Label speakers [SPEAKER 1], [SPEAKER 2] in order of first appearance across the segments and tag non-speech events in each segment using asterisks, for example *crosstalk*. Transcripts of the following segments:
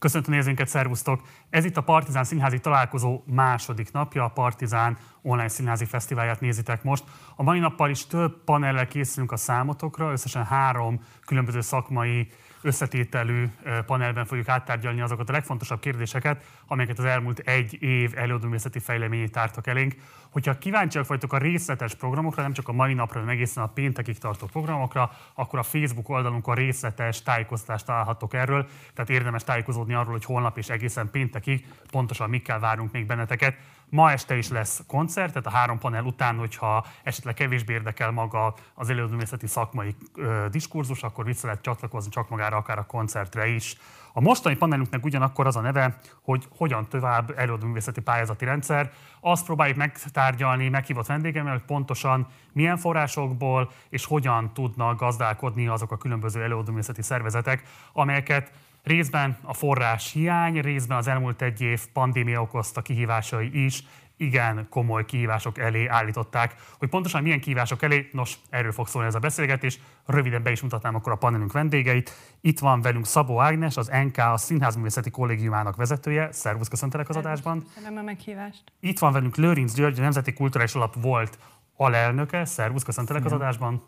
[SPEAKER 1] Köszöntöm nézőinket, szervusztok! Ez itt a Partizán Színházi Találkozó második napja, a Partizán online színházi fesztiválját nézitek most. A mai nappal is több panellel készülünk a számotokra, összesen három különböző szakmai összetételű panelben fogjuk áttárgyalni azokat a legfontosabb kérdéseket, amelyeket az elmúlt egy év előadóművészeti fejleményét tártak elénk. Hogyha kíváncsiak vagytok a részletes programokra, nem csak a mai napra, hanem egészen a péntekig tartó programokra, akkor a Facebook oldalunkon részletes tájékoztatást találhatok erről, tehát érdemes tájékozódni arról, hogy holnap és egészen péntekig pontosan mikkel várunk még benneteket. Ma este is lesz koncert, tehát a három panel után, hogyha esetleg kevésbé érdekel maga az előadóművészeti szakmai ö, diskurzus, akkor vissza lehet csatlakozni csak magára, akár a koncertre is. A mostani panelünknek ugyanakkor az a neve, hogy hogyan tovább előadóművészeti pályázati rendszer. Azt próbáljuk megtárgyalni meghívott vendégemmel, hogy pontosan milyen forrásokból és hogyan tudnak gazdálkodni azok a különböző előadóművészeti szervezetek, amelyeket Részben a forrás hiány, részben az elmúlt egy év pandémia okozta kihívásai is igen komoly kihívások elé állították. Hogy pontosan milyen kihívások elé, nos, erről fog szólni ez a beszélgetés. Röviden be is mutatnám akkor a panelünk vendégeit. Itt van velünk Szabó Ágnes, az NK, a Színházművészeti Kollégiumának vezetője. Szervusz, köszöntelek az adásban.
[SPEAKER 2] Köszönöm a meghívást.
[SPEAKER 1] Itt van velünk Lőrinc György, a Nemzeti Kulturális Alap volt alelnöke. Szervusz, köszöntelek az adásban.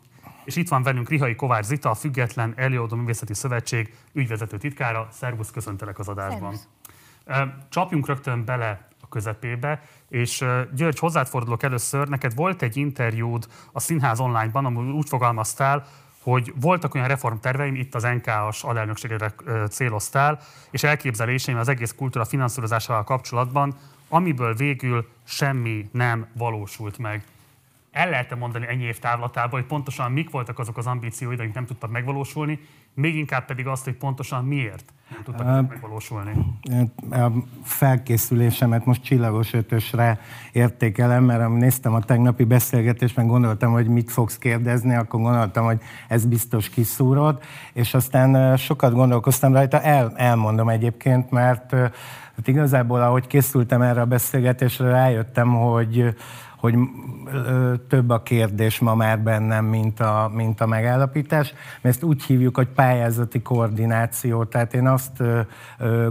[SPEAKER 1] És itt van velünk Rihai Kovács Zita, a Független Előadó Művészeti Szövetség ügyvezető titkára. Szervusz, köszöntelek az adásban. Szervusz. Csapjunk rögtön bele a közepébe, és György, hozzád fordulok először. Neked volt egy interjúd a Színház online-ban, ahol úgy fogalmaztál, hogy voltak olyan reformterveim, itt az NK-as alelnökségre céloztál, és elképzeléseim az egész kultúra finanszírozásával kapcsolatban, amiből végül semmi nem valósult meg el lehet mondani ennyi év távlatában, hogy pontosan mik voltak azok az ambícióid, amik nem tudtak megvalósulni, még inkább pedig azt, hogy pontosan miért nem tudtak uh, megvalósulni.
[SPEAKER 3] A felkészülésemet most csillagos ötösre értékelem, mert néztem a tegnapi beszélgetést, meg gondoltam, hogy mit fogsz kérdezni, akkor gondoltam, hogy ez biztos kiszúrod, és aztán sokat gondolkoztam rajta, el, elmondom egyébként, mert hát igazából, ahogy készültem erre a beszélgetésre, rájöttem, hogy hogy több a kérdés ma már bennem, mint a, mint a megállapítás. Mi ezt úgy hívjuk, hogy pályázati koordináció. Tehát én azt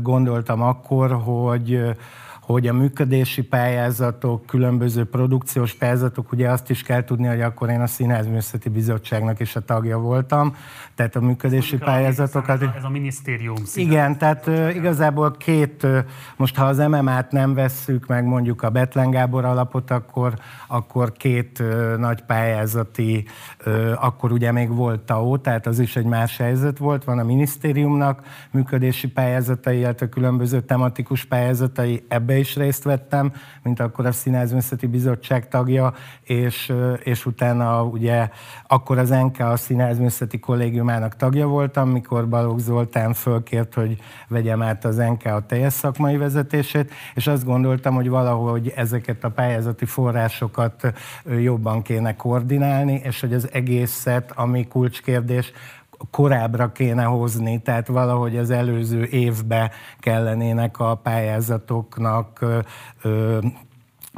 [SPEAKER 3] gondoltam akkor, hogy hogy a működési pályázatok, különböző produkciós pályázatok, ugye azt is kell tudni, hogy akkor én a Színházművészeti Bizottságnak is a tagja voltam, tehát a működési Mondjuk pályázatokat...
[SPEAKER 1] Ez a minisztérium.
[SPEAKER 3] Igen, tehát uh, igazából két, uh, most ha az MMA-t nem vesszük meg mondjuk a Betlen Gábor alapot, akkor, akkor két uh, nagy pályázati, akkor ugye még volt TAO, tehát az is egy más helyzet volt, van a minisztériumnak működési pályázatai, illetve különböző tematikus pályázatai, ebbe is részt vettem, mint akkor a Színházművészeti Bizottság tagja, és, és utána ugye akkor az NK a Színházművészeti Kollégiumának tagja voltam, mikor Balogh Zoltán fölkért, hogy vegyem át az NK a teljes szakmai vezetését, és azt gondoltam, hogy valahogy ezeket a pályázati forrásokat jobban kéne koordinálni, és hogy az egészet, ami kulcskérdés, korábbra kéne hozni, tehát valahogy az előző évbe kellenének a pályázatoknak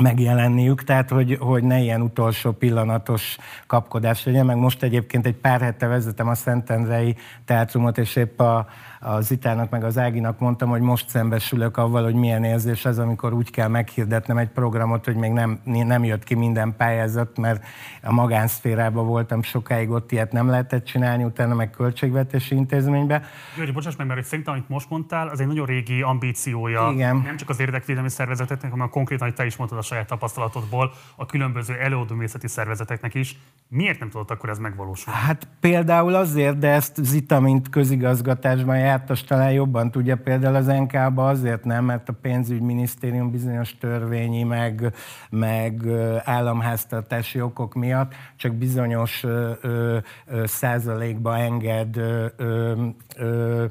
[SPEAKER 3] megjelenniük, tehát hogy, hogy ne ilyen utolsó pillanatos kapkodás legyen, meg most egyébként egy pár hete vezetem a Szentendrei Teátrumot, és épp a, az Itának meg az Áginak mondtam, hogy most szembesülök avval, hogy milyen érzés ez, amikor úgy kell meghirdetnem egy programot, hogy még nem, nem jött ki minden pályázat, mert a magánszférában voltam sokáig, ott ilyet nem lehetett csinálni, utána meg költségvetési intézménybe.
[SPEAKER 1] György, bocsáss meg, mert hogy szerintem, amit most mondtál, az egy nagyon régi ambíciója.
[SPEAKER 3] Igen.
[SPEAKER 1] Nem csak az érdekvédelmi szervezeteknek, hanem konkrétan, hogy te is mondtad a saját tapasztalatodból, a különböző előadóművészeti szervezeteknek is. Miért nem tudott akkor ez megvalósulni?
[SPEAKER 3] Hát például azért, de ezt Zita, mint közigazgatásban jártas talán jobban tudja, például az nk azért nem, mert a pénzügyminisztérium bizonyos törvényi, meg, meg államháztartási okok miatt csak bizonyos ö, ö, százalékba enged ö, ö, ö,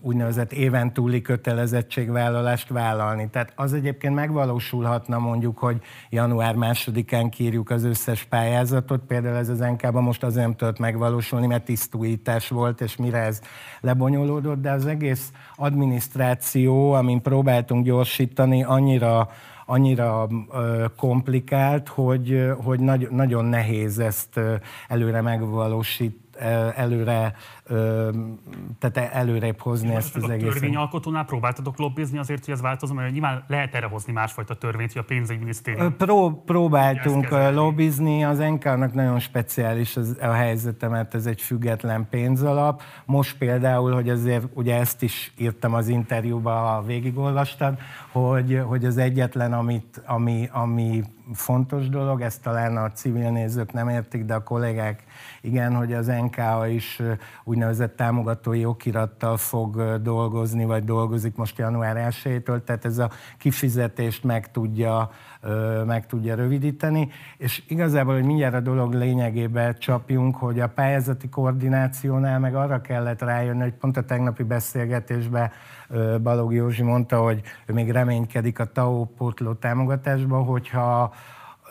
[SPEAKER 3] úgynevezett éven túli kötelezettségvállalást vállalni. Tehát az egyébként megvalósulhatna mondjuk, hogy január másodikán kírjuk az összes pályázatot, például ez az nk most azért nem tudott megvalósulni, mert tisztújítás volt, és mire ez lebonyolódott, de az egész adminisztráció, amin próbáltunk gyorsítani, annyira annyira komplikált, hogy, hogy nagy, nagyon nehéz ezt előre megvalósít, előre, tehát előrébb hozni ezt az egészet.
[SPEAKER 1] A törvényalkotónál próbáltatok lobbizni azért, hogy ez változom, mert nyilván lehet erre hozni másfajta törvényt, hogy a pénzügyminisztérium...
[SPEAKER 3] Pró- próbáltunk lobbizni, az NK-nak nagyon speciális az, a helyzete, mert ez egy független pénzalap. Most például, hogy azért ugye ezt is írtam az interjúban, ha végigolvastad, hogy, hogy az egyetlen, amit, ami, ami fontos dolog, ezt talán a civil nézők nem értik, de a kollégák igen, hogy az NKA is úgynevezett támogatói okirattal fog dolgozni, vagy dolgozik most január 1-től, tehát ez a kifizetést meg tudja, meg tudja rövidíteni, és igazából, hogy mindjárt a dolog lényegébe csapjunk, hogy a pályázati koordinációnál meg arra kellett rájönni, hogy pont a tegnapi beszélgetésben Balog Józsi mondta, hogy ő még reménykedik a TAO pótló támogatásba, hogyha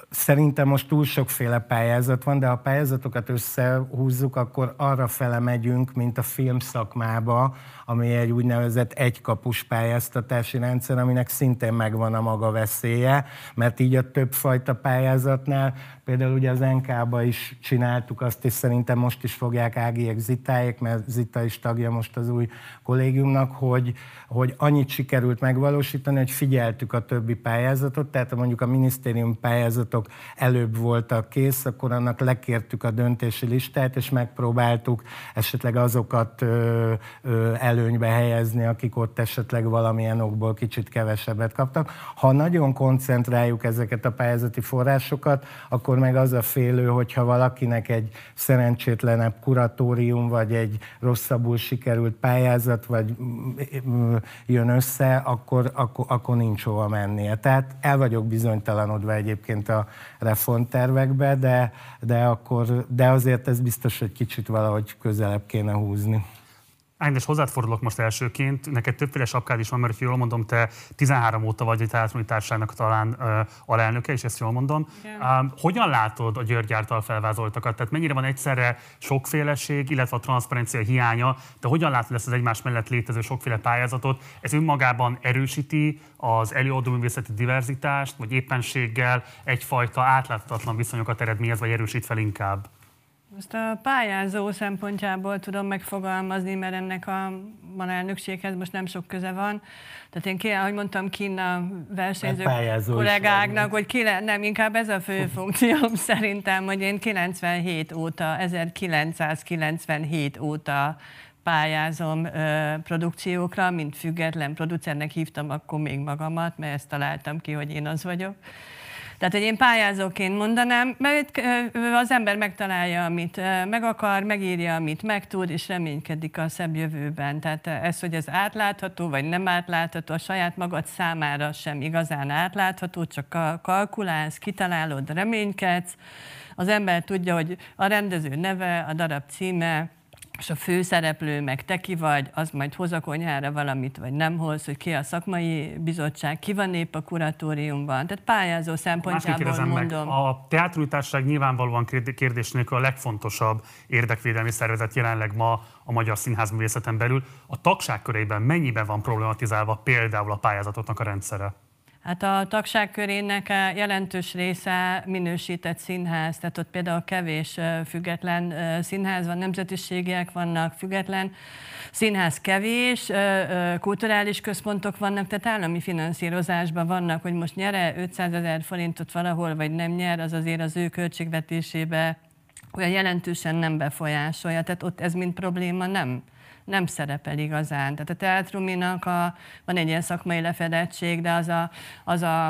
[SPEAKER 3] Szerintem most túl sokféle pályázat van, de ha a pályázatokat összehúzzuk, akkor arra fele megyünk, mint a filmszakmába, ami egy úgynevezett egykapus pályáztatási rendszer, aminek szintén megvan a maga veszélye, mert így a többfajta pályázatnál, például ugye az NK-ba is csináltuk azt, és szerintem most is fogják Ágiek Zitáék, mert Zita is tagja most az új kollégiumnak, hogy, hogy annyit sikerült megvalósítani, hogy figyeltük a többi pályázatot, tehát mondjuk a minisztérium pályázatok előbb voltak kész, akkor annak lekértük a döntési listát, és megpróbáltuk esetleg azokat ö, ö, előnybe helyezni, akik ott esetleg valamilyen okból kicsit kevesebbet kaptak. Ha nagyon koncentráljuk ezeket a pályázati forrásokat, akkor meg az a félő, hogyha valakinek egy szerencsétlenebb kuratórium, vagy egy rosszabbul sikerült pályázat, vagy jön össze, akkor, akkor, akkor nincs hova mennie. Tehát el vagyok bizonytalanodva egyébként a reformtervekbe, de, de, akkor, de azért ez biztos, hogy kicsit valahogy közelebb kéne húzni.
[SPEAKER 1] Ágnes, hozzád fordulok most elsőként. Neked többféle sapkád is van, mert jól mondom, te 13 óta vagy egy teátrumi társának talán uh, alelnöke, és ezt jól mondom. Uh, hogyan látod a György által felvázoltakat? Tehát mennyire van egyszerre sokféleség, illetve a transzparencia hiánya, de hogyan látod ezt az egymás mellett létező sokféle pályázatot? Ez önmagában erősíti az előadóművészeti diverzitást, vagy éppenséggel egyfajta átláthatatlan viszonyokat eredményez, vagy erősít fel inkább?
[SPEAKER 2] Ezt a pályázó szempontjából tudom megfogalmazni, mert ennek a van elnökséghez most nem sok köze van. Tehát én ki, ahogy mondtam, Kína versenyző kollégáknak, hogy ki le, nem, inkább ez a fő *laughs* funkcióm szerintem, hogy én 97 óta, 1997 óta pályázom ö, produkciókra, mint független producernek hívtam akkor még magamat, mert ezt találtam ki, hogy én az vagyok. Tehát, hogy én pályázóként mondanám, mert az ember megtalálja, amit meg akar, megírja, amit megtud, és reménykedik a szebb jövőben. Tehát ez, hogy ez átlátható, vagy nem átlátható, a saját magad számára sem igazán átlátható, csak kalkulálsz, kitalálod, reménykedsz. Az ember tudja, hogy a rendező neve, a darab címe, és a főszereplő, meg te ki vagy, az majd hoz a konyhára valamit, vagy nem hoz, hogy ki a szakmai bizottság, ki van épp a kuratóriumban. Tehát pályázó szempontjából mondom.
[SPEAKER 1] Meg, a teátrújtárság nyilvánvalóan kérdés nélkül a legfontosabb érdekvédelmi szervezet jelenleg ma a magyar színházművészeten belül. A tagság körében mennyiben van problematizálva például a pályázatoknak a rendszere?
[SPEAKER 2] Hát a tagság körének jelentős része minősített színház, tehát ott például kevés független színház van, nemzetiségiek vannak, független színház kevés, kulturális központok vannak, tehát állami finanszírozásban vannak, hogy most nyere 500 ezer forintot valahol, vagy nem nyer, az azért az ő költségvetésébe olyan jelentősen nem befolyásolja, tehát ott ez mint probléma nem nem szerepel igazán. Tehát a teátruminak a, van egy ilyen szakmai lefedettség, de az a, az, a,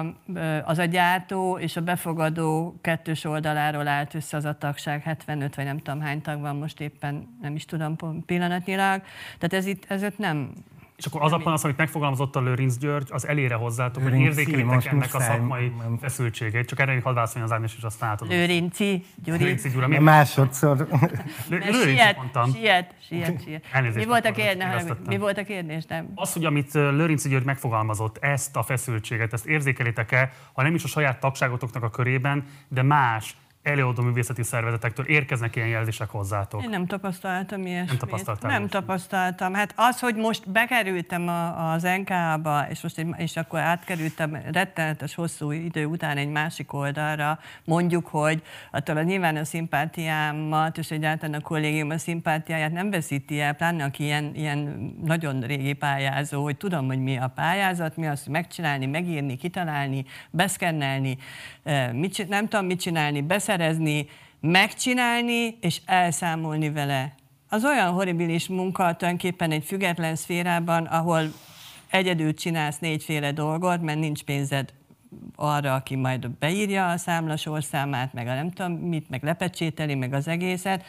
[SPEAKER 2] az a gyártó és a befogadó kettős oldaláról állt össze az a tagság, 75 vagy nem tudom hány tag van most éppen, nem is tudom pillanatnyilag. Tehát ez itt, ez itt nem,
[SPEAKER 1] és akkor az a panasz, amit megfogalmazott a Lőrinc György, az elére hozzátok, hogy érzékelitek ennek a szakmai feszültségét. Csak erre még hadd válaszolni az Ágnes, és aztán átadom.
[SPEAKER 2] Lőrinci, Gyuri.
[SPEAKER 3] Lőrinci Gyura. Másodszor.
[SPEAKER 2] Lőrinci mondtam. Siet, siet, siet. Mi volt a kérdés? Mi volt a kérdés? Nem.
[SPEAKER 1] Az, hogy amit Lőrinci György megfogalmazott, ezt a feszültséget, ezt érzékelitek-e, ha nem is a saját tagságotoknak a körében, de más előadó művészeti szervezetektől érkeznek ilyen jelzések hozzátok?
[SPEAKER 2] Én nem tapasztaltam ilyesmit.
[SPEAKER 1] Nem tapasztaltam.
[SPEAKER 2] Nem tapasztaltam. Hát az, hogy most bekerültem a, az NK-ba, és, most egy, és akkor átkerültem rettenetes hosszú idő után egy másik oldalra, mondjuk, hogy attól a nyilván a szimpátiámat, és egyáltalán a kollégium a szimpátiáját nem veszíti el, pláne aki ilyen, ilyen nagyon régi pályázó, hogy tudom, hogy mi a pályázat, mi az, hogy megcsinálni, megírni, kitalálni, beszkennelni, eh, mit, nem tudom mit csinálni, beszerezni, megcsinálni és elszámolni vele. Az olyan horribilis munka tulajdonképpen egy független szférában, ahol egyedül csinálsz négyféle dolgot, mert nincs pénzed arra, aki majd beírja a számlasorszámát, meg a nem tudom mit, meg lepecsételi, meg az egészet,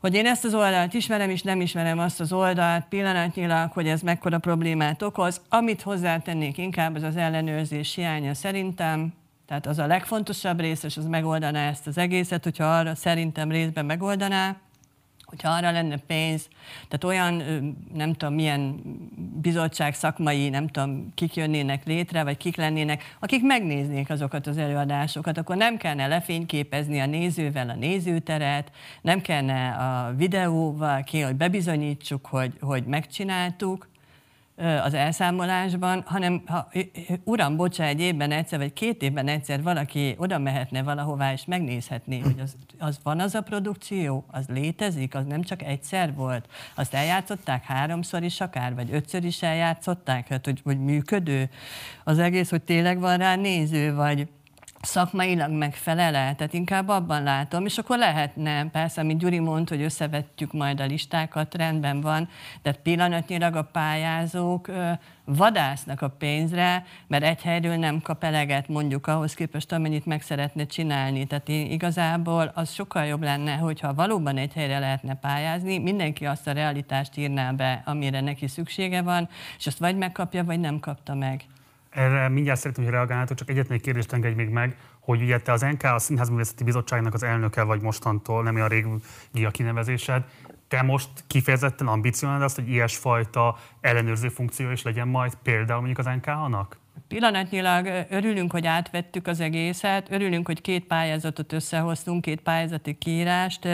[SPEAKER 2] hogy én ezt az oldalt ismerem, és nem ismerem azt az oldalt pillanatnyilag, hogy ez mekkora problémát okoz. Amit hozzátennék inkább, az az ellenőrzés hiánya szerintem, tehát az a legfontosabb rész, és az megoldaná ezt az egészet, hogyha arra szerintem részben megoldaná, hogyha arra lenne pénz, tehát olyan, nem tudom, milyen bizottság szakmai, nem tudom, kik jönnének létre, vagy kik lennének, akik megnéznék azokat az előadásokat, akkor nem kellene lefényképezni a nézővel a nézőteret, nem kellene a videóval ki, hogy bebizonyítsuk, hogy, hogy megcsináltuk, az elszámolásban, hanem ha, uram, bocsá, egy évben egyszer, vagy két évben egyszer valaki oda mehetne valahová, és megnézhetné, hogy az, az van az a produkció, az létezik, az nem csak egyszer volt. Azt eljátszották háromszor is akár, vagy ötször is eljátszották, hát, hogy, hogy működő az egész, hogy tényleg van rá néző, vagy, szakmailag megfelele, tehát inkább abban látom, és akkor lehetne, persze, amit Gyuri mondta, hogy összevetjük majd a listákat, rendben van, de pillanatnyilag a pályázók vadásznak a pénzre, mert egy helyről nem kap eleget mondjuk ahhoz képest, amennyit meg szeretne csinálni. Tehát igazából az sokkal jobb lenne, hogyha valóban egy helyre lehetne pályázni, mindenki azt a realitást írná be, amire neki szüksége van, és azt vagy megkapja, vagy nem kapta meg.
[SPEAKER 1] Erre mindjárt szeretném, hogy reagálnátok, csak egyetlen egy kérdést engedj még meg, hogy ugye te az NK, a Színházművészeti Bizottságnak az elnöke vagy mostantól, nem olyan régi a kinevezésed. Te most kifejezetten ambicionálod azt, hogy ilyesfajta ellenőrző funkció is legyen majd például mondjuk az NK-nak?
[SPEAKER 2] Pillanatnyilag örülünk, hogy átvettük az egészet, örülünk, hogy két pályázatot összehoztunk, két pályázati kiírást,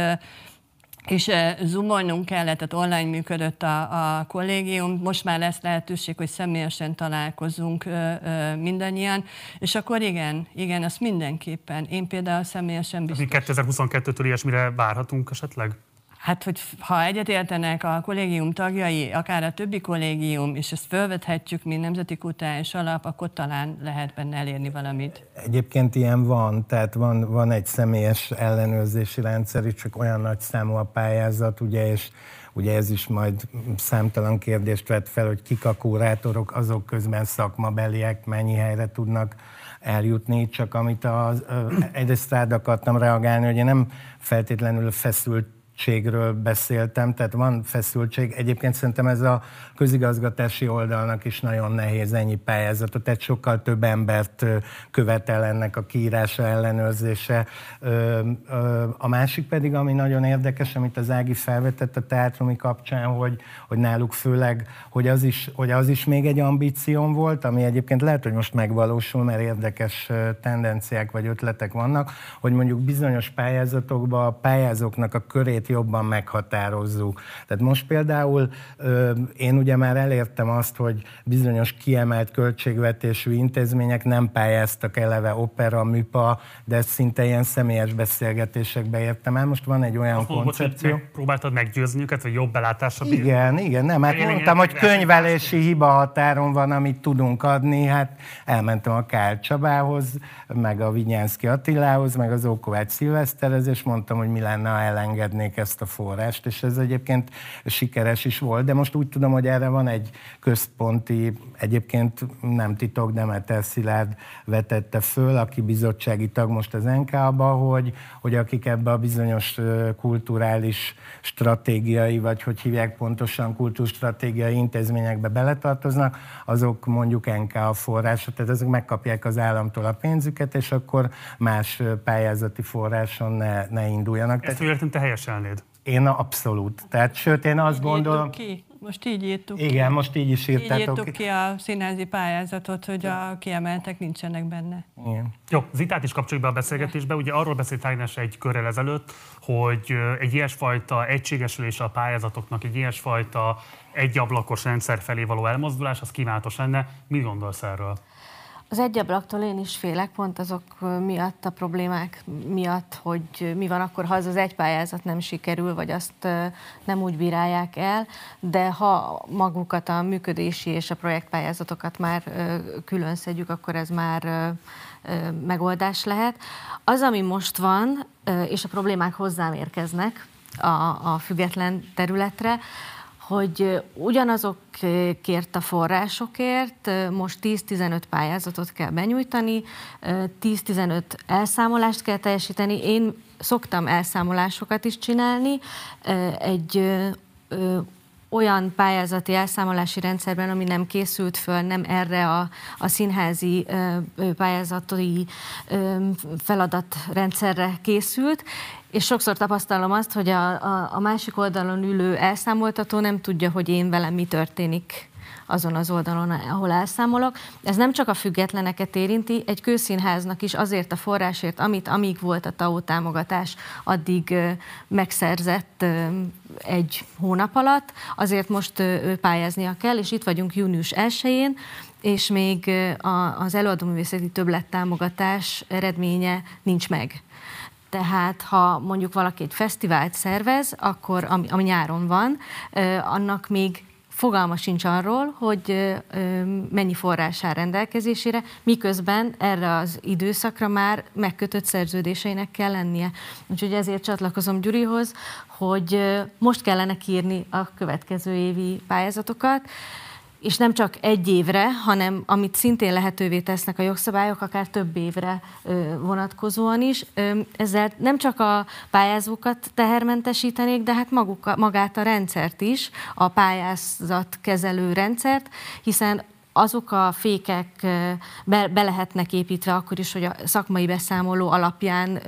[SPEAKER 2] és zoomolnunk kellett, tehát online működött a, a kollégium, most már lesz lehetőség, hogy személyesen találkozunk ö, ö, mindannyian, és akkor igen, igen, azt mindenképpen. Én például személyesen
[SPEAKER 1] biztos. 2022-től ilyesmire várhatunk esetleg?
[SPEAKER 2] Hát, hogy ha egyetértenek a kollégium tagjai, akár a többi kollégium, és ezt felvethetjük, mint nemzeti kutatás alap, akkor talán lehet benne elérni valamit.
[SPEAKER 3] Egyébként ilyen van, tehát van, van egy személyes ellenőrzési rendszer, csak olyan nagy számú a pályázat, ugye, és ugye ez is majd számtalan kérdést vett fel, hogy kik a kurátorok, azok közben szakmabeliek mennyi helyre tudnak eljutni, csak amit az, egyrészt rád akartam reagálni, hogy én nem feltétlenül feszült feszültségről beszéltem, tehát van feszültség. Egyébként szerintem ez a közigazgatási oldalnak is nagyon nehéz ennyi pályázatot, tehát sokkal több embert követel ennek a kiírása, ellenőrzése. A másik pedig, ami nagyon érdekes, amit az Ági felvetett a teátrumi kapcsán, hogy, hogy náluk főleg, hogy az, is, hogy az is még egy ambícióm volt, ami egyébként lehet, hogy most megvalósul, mert érdekes tendenciák vagy ötletek vannak, hogy mondjuk bizonyos pályázatokban a pályázóknak a körét jobban meghatározzuk. Tehát most például én ugye már elértem azt, hogy bizonyos kiemelt költségvetésű intézmények nem pályáztak eleve opera, műpa, de ezt szinte ilyen személyes beszélgetésekbe értem el. Most van egy olyan azt koncepció. Mondod,
[SPEAKER 1] hogy próbáltad meggyőzni őket, vagy jobb belátásra
[SPEAKER 3] Igen, igen, nem, hát mondtam, hogy könyvelési hiba határon van, amit tudunk adni, hát elmentem a Kál Csabához, meg a Vinyánszki Attilához, meg az Ókovács Szilveszterhez, és mondtam, hogy mi lenne, ha elengednék ezt a forrást, és ez egyébként sikeres is volt, de most úgy tudom, hogy erre van egy központi, egyébként nem titok, Demeter Szilárd vetette föl, aki bizottsági tag most az NK-ba, hogy, hogy akik ebbe a bizonyos kulturális stratégiai, vagy hogy hívják pontosan kultúrstratégiai intézményekbe beletartoznak, azok mondjuk NK a forrása, tehát ezek megkapják az államtól a pénzüket, és akkor más pályázati forráson ne, ne induljanak.
[SPEAKER 1] Ezt értem, te helyeselnéd?
[SPEAKER 3] Én abszolút. Tehát, sőt, én azt gondolom...
[SPEAKER 2] Ki? Most így írtuk
[SPEAKER 3] Igen, most így is írtátok.
[SPEAKER 2] Így írtuk ki a színházi pályázatot, hogy a kiemeltek nincsenek benne.
[SPEAKER 1] Igen. Jó, Zitát is kapcsoljuk be a beszélgetésbe. Ugye arról beszélt Ágnes egy körrel ezelőtt, hogy egy ilyesfajta egységesülés a pályázatoknak, egy ilyesfajta egyablakos rendszer felé való elmozdulás, az kívánatos lenne. Mit gondolsz erről?
[SPEAKER 4] Az egyablaktól én is félek, pont azok miatt, a problémák miatt, hogy mi van akkor, ha az az egy pályázat nem sikerül, vagy azt nem úgy bírálják el, de ha magukat a működési és a projektpályázatokat már külön szedjük, akkor ez már megoldás lehet. Az, ami most van, és a problémák hozzám érkeznek a, a független területre, hogy ugyanazokért a forrásokért most 10-15 pályázatot kell benyújtani, 10-15 elszámolást kell teljesíteni. Én szoktam elszámolásokat is csinálni, egy olyan pályázati elszámolási rendszerben, ami nem készült föl, nem erre a, a színházi pályázati feladatrendszerre készült, és sokszor tapasztalom azt, hogy a, a, a másik oldalon ülő elszámoltató nem tudja, hogy én velem mi történik azon az oldalon, ahol elszámolok. Ez nem csak a függetleneket érinti, egy kőszínháznak is azért a forrásért, amit amíg volt a TAO támogatás, addig megszerzett egy hónap alatt, azért most pályáznia kell, és itt vagyunk június 1-én, és még az előadóművészeti többlettámogatás eredménye nincs meg. Tehát ha mondjuk valaki egy fesztivált szervez, akkor ami, ami nyáron van, annak még fogalma sincs arról, hogy mennyi forrás áll rendelkezésére, miközben erre az időszakra már megkötött szerződéseinek kell lennie. Úgyhogy ezért csatlakozom Gyurihoz, hogy most kellene kírni a következő évi pályázatokat, és nem csak egy évre, hanem amit szintén lehetővé tesznek a jogszabályok, akár több évre vonatkozóan is. Ezzel nem csak a pályázókat tehermentesítenék, de hát maguk, magát a rendszert is, a pályázat kezelő rendszert, hiszen azok a fékek be, be lehetnek építve akkor is, hogy a szakmai beszámoló alapján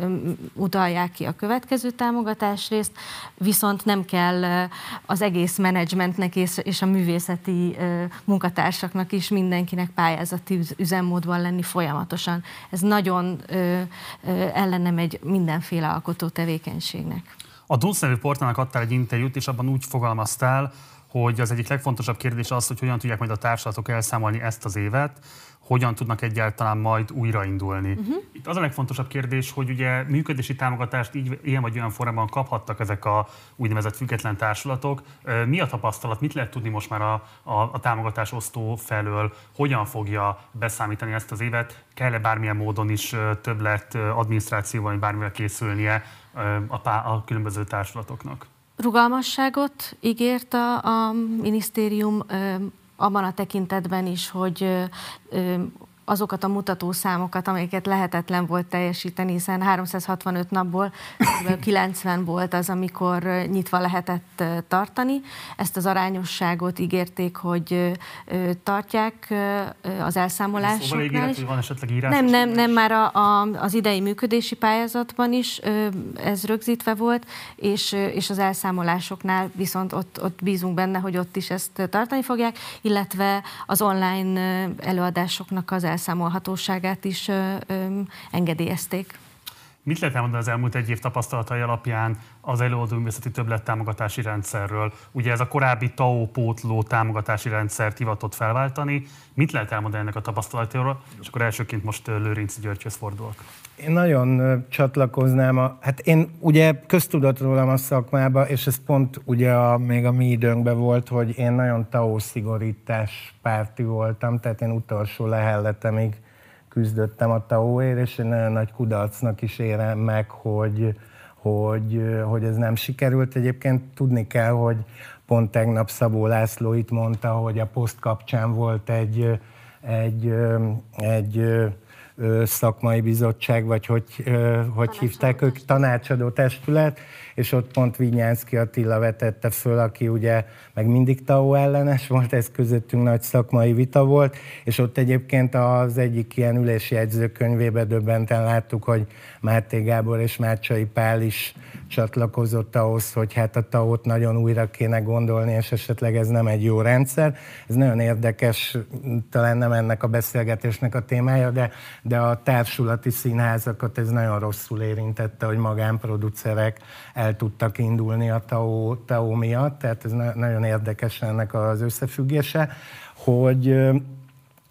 [SPEAKER 4] utalják ki a következő támogatás részt, viszont nem kell az egész menedzsmentnek és, és a művészeti munkatársaknak is mindenkinek pályázati üzemmódban lenni folyamatosan. Ez nagyon ellene megy mindenféle alkotó tevékenységnek.
[SPEAKER 1] A Dunsz nevű portálnak adtál egy interjút, és abban úgy fogalmaztál, hogy az egyik legfontosabb kérdés az, hogy hogyan tudják majd a társadatok elszámolni ezt az évet, hogyan tudnak egyáltalán majd újraindulni. Uh-huh. Itt az a legfontosabb kérdés, hogy ugye működési támogatást így, ilyen vagy olyan formában kaphattak ezek a úgynevezett független társulatok. Mi a tapasztalat, mit lehet tudni most már a, a, a támogatás osztó felől, hogyan fogja beszámítani ezt az évet, kell-e bármilyen módon is többlet adminisztrációval, vagy bármivel készülnie a, a különböző társulatoknak?
[SPEAKER 4] Rugalmasságot ígért a, a minisztérium abban a tekintetben is, hogy azokat a mutatószámokat, amelyeket lehetetlen volt teljesíteni, hiszen 365 napból 90 *laughs* volt az, amikor nyitva lehetett tartani. Ezt az arányosságot ígérték, hogy tartják az elszámolásoknál
[SPEAKER 1] is. van esetleg írás?
[SPEAKER 4] Nem, nem, nem, már a, a, az idei működési pályázatban is ez rögzítve volt, és, és az elszámolásoknál viszont ott, ott bízunk benne, hogy ott is ezt tartani fogják, illetve az online előadásoknak az elszámolásoknál elszámolhatóságát is engedélyezték.
[SPEAKER 1] Mit lehet elmondani az elmúlt egy év tapasztalatai alapján az előadó művészeti többlettámogatási rendszerről? Ugye ez a korábbi TAO pótló támogatási rendszert hivatott felváltani. Mit lehet elmondani ennek a tapasztalatairól? És akkor elsőként most Lőrinc Györgyhöz fordulok.
[SPEAKER 3] Én nagyon csatlakoznám. A, hát én ugye köztudat rólam a szakmába, és ez pont ugye a, még a mi időnkben volt, hogy én nagyon TAO szigorítás párti voltam, tehát én utolsó lehelletemig küzdöttem a TAO-ért, és én nagyon nagy kudarcnak is érem meg, hogy, hogy, hogy ez nem sikerült. Egyébként tudni kell, hogy pont tegnap Szabó László itt mondta, hogy a poszt kapcsán volt egy, egy, egy szakmai bizottság, vagy hogy, hogy hívták ők, tanácsadó testület, és ott pont Vinyánszki Attila vetette föl, aki ugye meg mindig TAO ellenes volt, ez közöttünk nagy szakmai vita volt, és ott egyébként az egyik ilyen ülési jegyzőkönyvébe döbbenten láttuk, hogy Máté Gábor és Mácsai Pál is csatlakozott ahhoz, hogy hát a TAO-t nagyon újra kéne gondolni, és esetleg ez nem egy jó rendszer. Ez nagyon érdekes, talán nem ennek a beszélgetésnek a témája, de, de a társulati színházakat ez nagyon rosszul érintette, hogy magánproducerek el tudtak indulni a TAO, TAO miatt, tehát ez nagyon érdekes ennek az összefüggése, hogy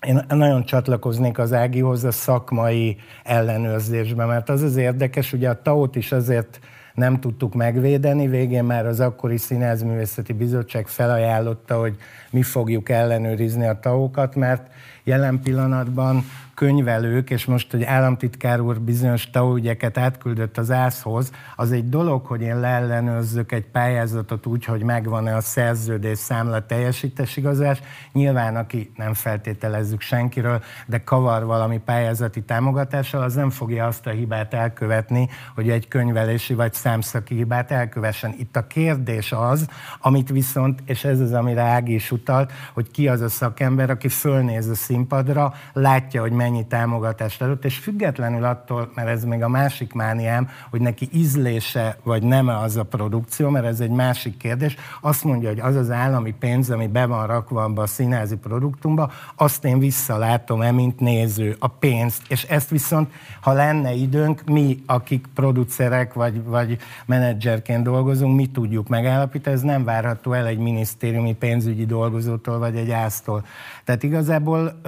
[SPEAKER 3] én nagyon csatlakoznék az Ágihoz a szakmai ellenőrzésbe, mert az az érdekes, ugye a TAO-t is azért nem tudtuk megvédeni, végén már az akkori Színházművészeti Bizottság felajánlotta, hogy mi fogjuk ellenőrizni a TAO-kat, mert jelen pillanatban könyvelők, és most, hogy államtitkár úr bizonyos tauügyeket átküldött az ászhoz, az egy dolog, hogy én leellenőrzök egy pályázatot úgy, hogy megvan-e a szerződés számla teljesítésigazás. Nyilván, aki nem feltételezzük senkiről, de kavar valami pályázati támogatással, az nem fogja azt a hibát elkövetni, hogy egy könyvelési vagy számszaki hibát elkövessen. Itt a kérdés az, amit viszont, és ez az, amire Ági is utalt, hogy ki az a szakember, aki fölnéz a színpadra, látja, hogy mennyi támogatást adott, és függetlenül attól, mert ez még a másik mániám, hogy neki ízlése vagy nem az a produkció, mert ez egy másik kérdés, azt mondja, hogy az az állami pénz, ami be van rakva abba a színházi produktumba, azt én visszalátom-e, mint néző, a pénzt, és ezt viszont, ha lenne időnk, mi, akik producerek vagy, vagy menedzserként dolgozunk, mi tudjuk megállapítani, ez nem várható el egy minisztériumi pénzügyi dolgozótól vagy egy ásztól. Tehát igazából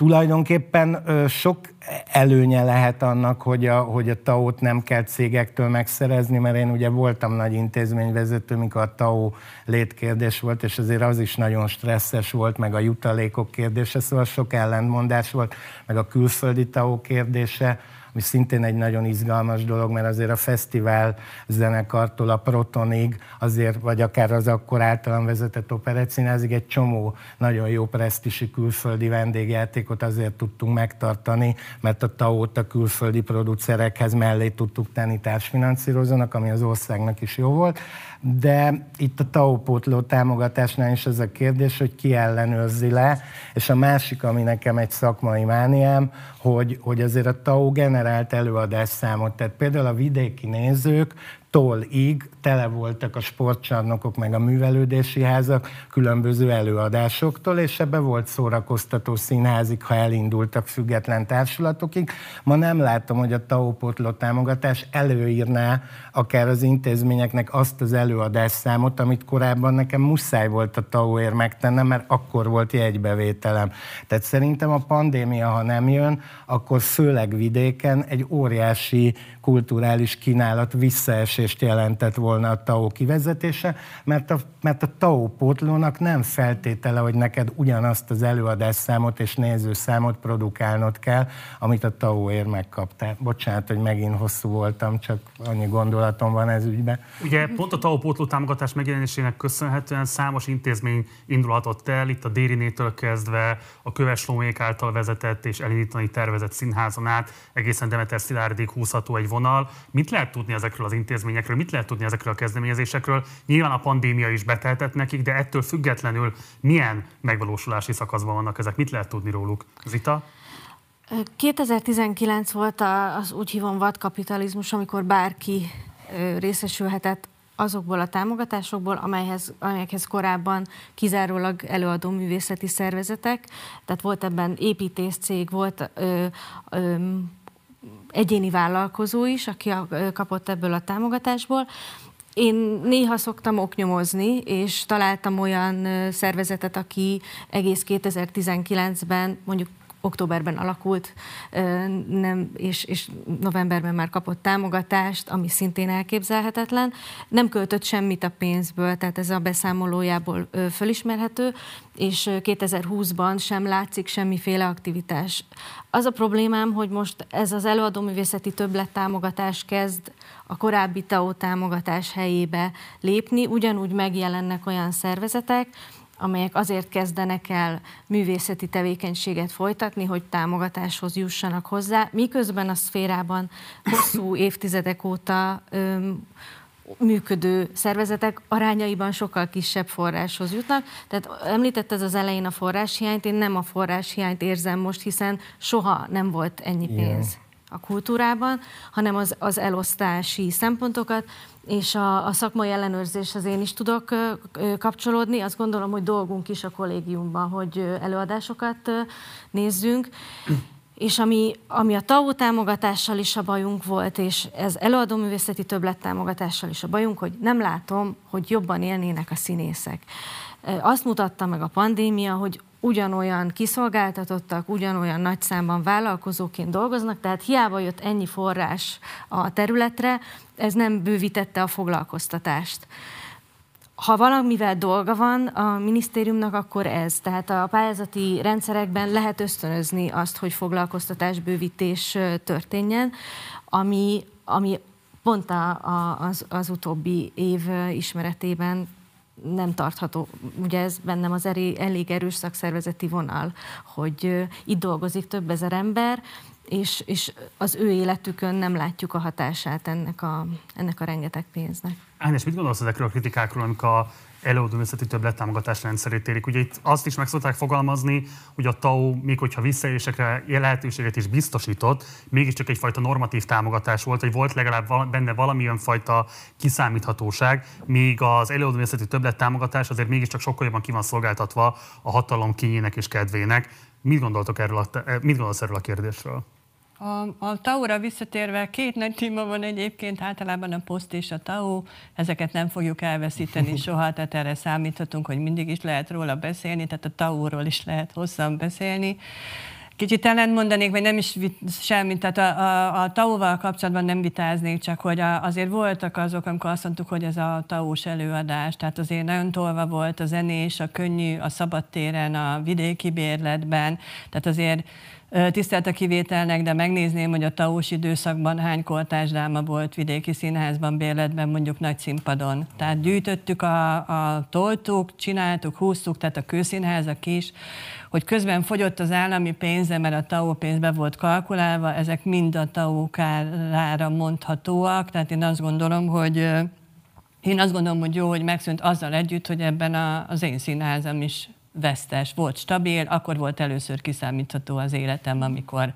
[SPEAKER 3] tulajdonképpen sok előnye lehet annak, hogy a, hogy a TAO-t nem kell cégektől megszerezni, mert én ugye voltam nagy intézményvezető, mikor a TAO létkérdés volt, és azért az is nagyon stresszes volt, meg a jutalékok kérdése, szóval sok ellentmondás volt, meg a külföldi TAO kérdése, ami szintén egy nagyon izgalmas dolog, mert azért a fesztivál zenekartól a Protonig, azért, vagy akár az akkor általán vezetett operettszínházig egy csomó nagyon jó presztisi külföldi vendégjátékot azért tudtunk megtartani, mert a TAO-t a külföldi producerekhez mellé tudtuk tenni társfinanszírozónak, ami az országnak is jó volt de itt a TAO pótló támogatásnál is ez a kérdés, hogy ki ellenőrzi le, és a másik, ami nekem egy szakmai mániám, hogy, hogy azért a TAO generált előadásszámot, tehát például a vidéki nézők tól tele voltak a sportcsarnokok meg a művelődési házak különböző előadásoktól, és ebbe volt szórakoztató színházig, ha elindultak független társulatokig. Ma nem látom, hogy a TAO támogatás előírná akár az intézményeknek azt az előadásszámot, amit korábban nekem muszáj volt a TAO-ért megtennem, mert akkor volt jegybevételem. Tehát szerintem a pandémia, ha nem jön, akkor főleg vidéken egy óriási kulturális kínálat visszaesést jelentett volna a TAO kivezetése, mert a, mert a TAO pótlónak nem feltétele, hogy neked ugyanazt az előadásszámot és nézőszámot produkálnod kell, amit a TAO-ért megkaptál. Bocsánat, hogy megint hosszú voltam, csak annyi gondolatom van ez ügyben.
[SPEAKER 1] Ugye pont a TAO pótló támogatás megjelenésének köszönhetően számos intézmény indulhatott el, itt a Dérinétől kezdve a Köves által vezetett és elindítani tervezett színházon át, egészen Demeter Szilárdig húzható egy vonal. Mit lehet tudni ezekről az intézményekről, mit lehet tudni ezekről a kezdeményezésekről? Nyilván a pandémia is beteltett nekik, de ettől függetlenül milyen megvalósulási szakaszban vannak ezek? Mit lehet tudni róluk? Zita?
[SPEAKER 4] 2019 volt az úgy hívom vadkapitalizmus, amikor bárki részesülhetett azokból a támogatásokból, amelyhez, amelyekhez korábban kizárólag előadó művészeti szervezetek, tehát volt ebben építészcég, volt ö, ö, egyéni vállalkozó is, aki kapott ebből a támogatásból. Én néha szoktam oknyomozni, és találtam olyan szervezetet, aki egész 2019-ben mondjuk októberben alakult, nem, és, és novemberben már kapott támogatást, ami szintén elképzelhetetlen. Nem költött semmit a pénzből, tehát ez a beszámolójából fölismerhető, és 2020-ban sem látszik semmiféle aktivitás. Az a problémám, hogy most ez az előadóművészeti támogatás kezd a korábbi TAO támogatás helyébe lépni, ugyanúgy megjelennek olyan szervezetek, amelyek azért kezdenek el művészeti tevékenységet folytatni, hogy támogatáshoz jussanak hozzá, miközben a szférában hosszú *coughs* évtizedek óta öm, működő szervezetek arányaiban sokkal kisebb forráshoz jutnak. Tehát említetted az elején a forráshiányt, én nem a forráshiányt érzem most, hiszen soha nem volt ennyi pénz. Yeah a kultúrában, hanem az, az elosztási szempontokat, és a, a szakmai ellenőrzéshez én is tudok kapcsolódni. Azt gondolom, hogy dolgunk is a kollégiumban, hogy előadásokat nézzünk. És ami, ami a TAO támogatással is a bajunk volt, és ez előadó művészeti támogatással is a bajunk, hogy nem látom, hogy jobban élnének a színészek. Azt mutatta meg a pandémia, hogy ugyanolyan kiszolgáltatottak, ugyanolyan nagy számban vállalkozóként dolgoznak, tehát hiába jött ennyi forrás a területre, ez nem bővítette a foglalkoztatást. Ha valamivel dolga van a minisztériumnak, akkor ez. Tehát a pályázati rendszerekben lehet ösztönözni azt, hogy foglalkoztatásbővítés történjen, ami, ami pont a, a, az, az utóbbi év ismeretében nem tartható. Ugye ez bennem az elég, erős szakszervezeti vonal, hogy itt dolgozik több ezer ember, és, és az ő életükön nem látjuk a hatását ennek a, ennek a rengeteg pénznek.
[SPEAKER 1] Ágnes, mit gondolsz ezekről a kritikákról, amik a előadóművészeti többlettámogatás rendszerét érik. Ugye itt azt is meg szokták fogalmazni, hogy a TAO, még hogyha visszaélésekre lehetőséget is biztosított, mégiscsak egyfajta normatív támogatás volt, hogy volt legalább benne valamilyen fajta kiszámíthatóság, míg az előadóművészeti többlettámogatás azért mégiscsak sokkal jobban ki van szolgáltatva a hatalom kényének és kedvének. Mit gondoltok erről a, mit gondolsz erről a kérdésről?
[SPEAKER 2] A, a TAU-ra visszatérve két nagy téma van egyébként, általában a poszt és a TAU, ezeket nem fogjuk elveszíteni *laughs* soha, tehát erre számíthatunk, hogy mindig is lehet róla beszélni, tehát a TAU-ról is lehet hosszan beszélni. Kicsit mondanék, vagy nem is semmit, tehát a, a, a TAU-val kapcsolatban nem vitáznék, csak hogy a, azért voltak azok, amikor azt mondtuk, hogy ez a TAU-s előadás, tehát azért nagyon tolva volt a zenés, a könnyű, a szabadtéren, a vidéki bérletben, tehát azért tisztelt a kivételnek, de megnézném, hogy a taós időszakban hány koltásdráma volt vidéki színházban, bérletben, mondjuk nagy színpadon. Tehát gyűjtöttük a, a toltuk, csináltuk, húztuk, tehát a kőszínházak is, hogy közben fogyott az állami pénze, mert a TAO pénzbe volt kalkulálva, ezek mind a TAO kárára mondhatóak, tehát én azt gondolom, hogy én azt gondolom, hogy jó, hogy megszűnt azzal együtt, hogy ebben a, az én színházam is vesztes, volt stabil, akkor volt először kiszámítható az életem, amikor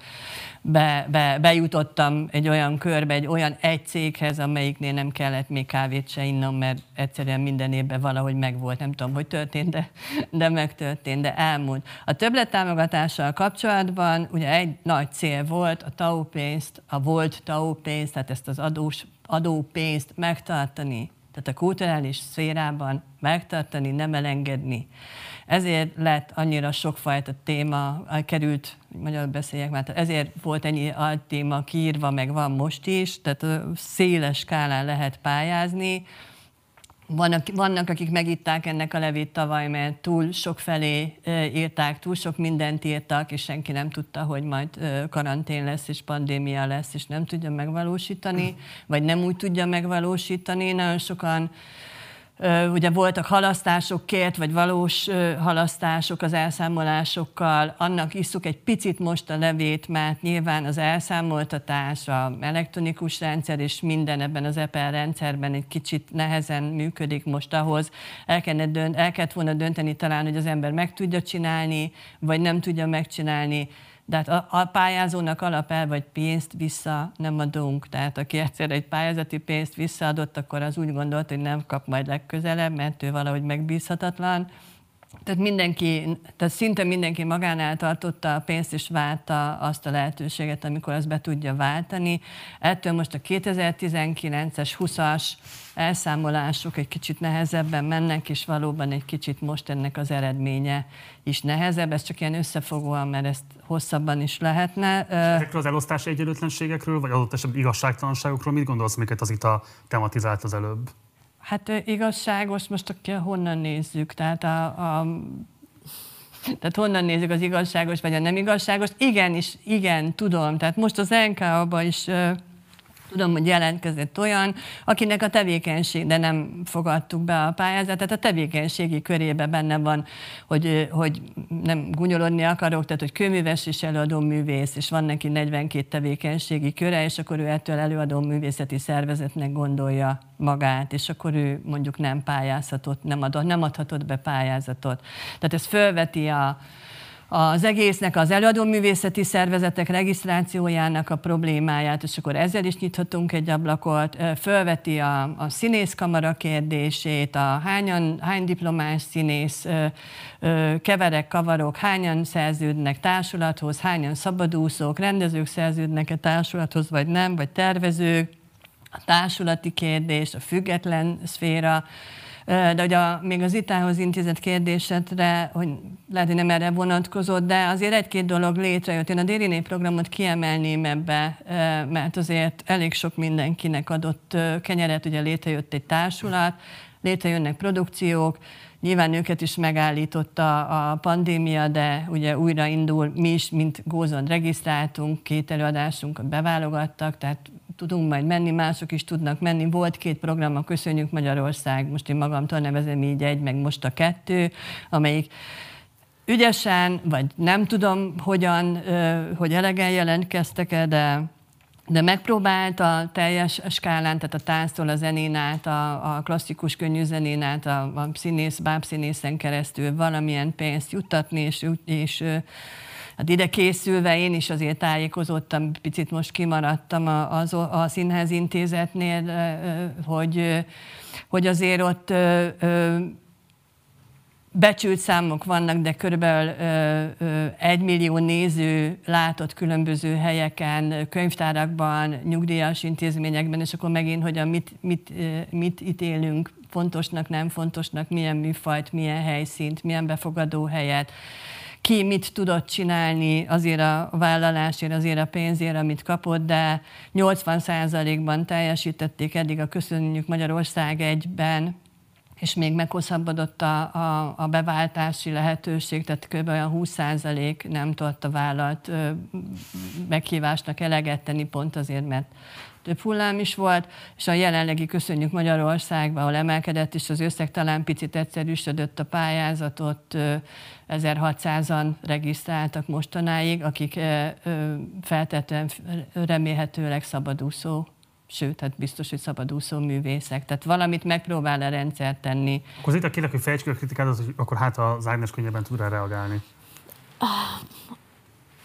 [SPEAKER 2] be, be, bejutottam egy olyan körbe, egy olyan egy céghez, amelyiknél nem kellett még kávét se innom, mert egyszerűen minden évben valahogy megvolt. Nem tudom, hogy történt, de, de megtörtént, de elmúlt. A többlettámogatással kapcsolatban ugye egy nagy cél volt a TAU pénzt, a volt TAU pénzt, tehát ezt az adós, adópénzt megtartani, tehát a kulturális szférában megtartani, nem elengedni. Ezért lett annyira sokfajta téma, került, magyar beszéljek már, ezért volt ennyi téma kiírva, meg van most is, tehát széles skálán lehet pályázni. Vannak, vannak, akik megitták ennek a levét tavaly, mert túl sok felé írták, túl sok mindent írtak, és senki nem tudta, hogy majd karantén lesz, és pandémia lesz, és nem tudja megvalósítani, vagy nem úgy tudja megvalósítani. Nagyon sokan Ugye voltak halasztások kért, vagy valós halasztások az elszámolásokkal. Annak isszuk egy picit most a levét, mert nyilván az elszámoltatás, a elektronikus rendszer és minden ebben az EPL rendszerben egy kicsit nehezen működik most ahhoz. El kellett, dönt, el kellett volna dönteni talán, hogy az ember meg tudja csinálni, vagy nem tudja megcsinálni de hát a, a pályázónak alapelv, vagy pénzt vissza nem adunk. Tehát aki egyszer egy pályázati pénzt visszaadott, akkor az úgy gondolt, hogy nem kap majd legközelebb, mert ő valahogy megbízhatatlan. Tehát mindenki, tehát szinte mindenki magánál tartotta a pénzt, és várta azt a lehetőséget, amikor azt be tudja váltani. Ettől most a 2019-es, 20-as elszámolások egy kicsit nehezebben mennek, és valóban egy kicsit most ennek az eredménye is nehezebb. Ez csak ilyen összefogóan, mert ezt hosszabban is lehetne.
[SPEAKER 1] Ezekről az elosztási egyenlőtlenségekről, vagy adott esetben igazságtalanságokról mit gondolsz, amiket az itt a tematizált az előbb?
[SPEAKER 2] Hát igazságos, most aki honnan nézzük, tehát a, a tehát honnan nézzük az igazságos vagy a nem igazságos. Igen, és igen, tudom. Tehát most az NK-ba is Tudom, hogy jelentkezett olyan, akinek a tevékenység, de nem fogadtuk be a pályázatot, a tevékenységi körébe benne van, hogy, hogy nem gunyolodni akarok, tehát hogy kőműves és előadó művész, és van neki 42 tevékenységi köre, és akkor ő ettől előadó művészeti szervezetnek gondolja magát, és akkor ő mondjuk nem pályázhatott, nem, adott, nem adhatott be pályázatot. Tehát ez fölveti a, az egésznek az előadóművészeti szervezetek regisztrációjának a problémáját, és akkor ezzel is nyithatunk egy ablakot, fölveti a, a színészkamara kérdését, a hányan, hány diplomás színész keverek, kavarok, hányan szerződnek társulathoz, hányan szabadúszók, rendezők szerződnek-e társulathoz, vagy nem, vagy tervezők, a társulati kérdés, a független szféra, de hogy a, még az itához intézett kérdésedre, hogy lehet, hogy nem erre vonatkozott, de azért egy-két dolog létrejött. Én a Déri programot kiemelném ebbe, mert azért elég sok mindenkinek adott kenyeret, ugye létrejött egy társulat, létrejönnek produkciók, Nyilván őket is megállította a pandémia, de ugye újraindul, mi is, mint Gózon regisztráltunk, két előadásunkat beválogattak, tehát tudunk majd menni, mások is tudnak menni. Volt két program, a Köszönjük Magyarország, most én magamtól nevezem így egy, meg most a kettő, amelyik ügyesen, vagy nem tudom hogyan, hogy elegen jelentkeztek-e, de de megpróbált a teljes skálán, tehát a tánctól a zenén át, a, a klasszikus könnyű zenén át, a, a színész, bábszínészen keresztül valamilyen pénzt juttatni, és, és Hát ide készülve én is azért tájékozottam, picit most kimaradtam a, a, a Színház Intézetnél, hogy, hogy azért ott becsült számok vannak, de körülbelül egy millió néző látott különböző helyeken, könyvtárakban, nyugdíjas intézményekben, és akkor megint, hogy a mit, mit, mit ítélünk fontosnak, nem fontosnak, milyen műfajt, milyen helyszínt, milyen befogadó helyet, ki mit tudott csinálni azért a vállalásért, azért a pénzért, amit kapott, de 80%-ban teljesítették eddig a Köszönjük Magyarország egyben, és még meghosszabbodott a, a, a beváltási lehetőség, tehát kb. olyan 20% nem tudott a vállalat meghívásnak eleget tenni, pont azért, mert több hullám is volt, és a jelenlegi Köszönjük Magyarországban, ahol emelkedett is az összeg, talán picit egyszerűsödött a pályázatot, 1600-an regisztráltak mostanáig, akik feltétlenül remélhetőleg szabadúszó sőt, hát biztos, hogy szabadúszó művészek. Tehát valamit megpróbál a rendszer tenni.
[SPEAKER 1] Akkor itt a kérlek, hogy fejtsd a kritikát, hogy akkor hát az Ágnes könnyebben tud rá reagálni.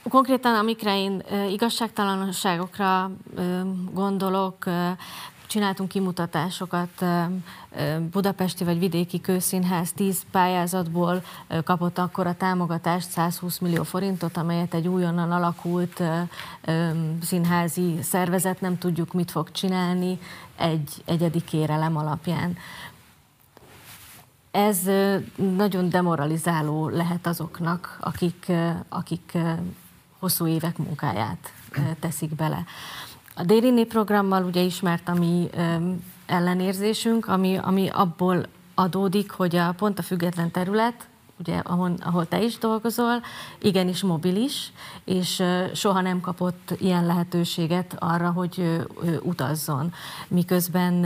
[SPEAKER 4] Konkrétan, amikre én igazságtalanságokra gondolok, csináltunk kimutatásokat, Budapesti vagy Vidéki Kőszínház 10 pályázatból kapott akkor a támogatást 120 millió forintot, amelyet egy újonnan alakult színházi szervezet nem tudjuk mit fog csinálni egy egyedi kérelem alapján. Ez nagyon demoralizáló lehet azoknak, akik, akik hosszú évek munkáját teszik bele. A Dérini programmal ugye ismert a mi ellenérzésünk, ami, ami abból adódik, hogy a pont a független terület, ugye, ahol, ahol te is dolgozol, igenis mobilis, és soha nem kapott ilyen lehetőséget arra, hogy utazzon. Miközben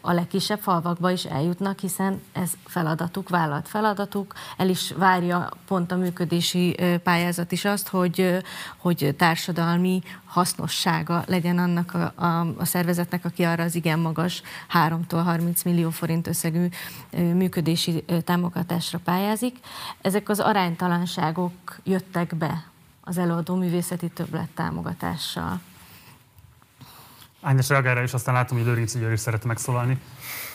[SPEAKER 4] a legkisebb falvakba is eljutnak, hiszen ez feladatuk, vállalt feladatuk, el is várja pont a működési pályázat is azt, hogy, hogy társadalmi hasznossága legyen annak a, a, a szervezetnek, aki arra az igen magas 3-tól 30 millió forint összegű működési támogatásra pályázik. Ezek az aránytalanságok jöttek be az előadó művészeti többlet támogatással.
[SPEAKER 1] Ágnes reagálra, és aztán látom, hogy Lőrinc György is szeretne megszólalni.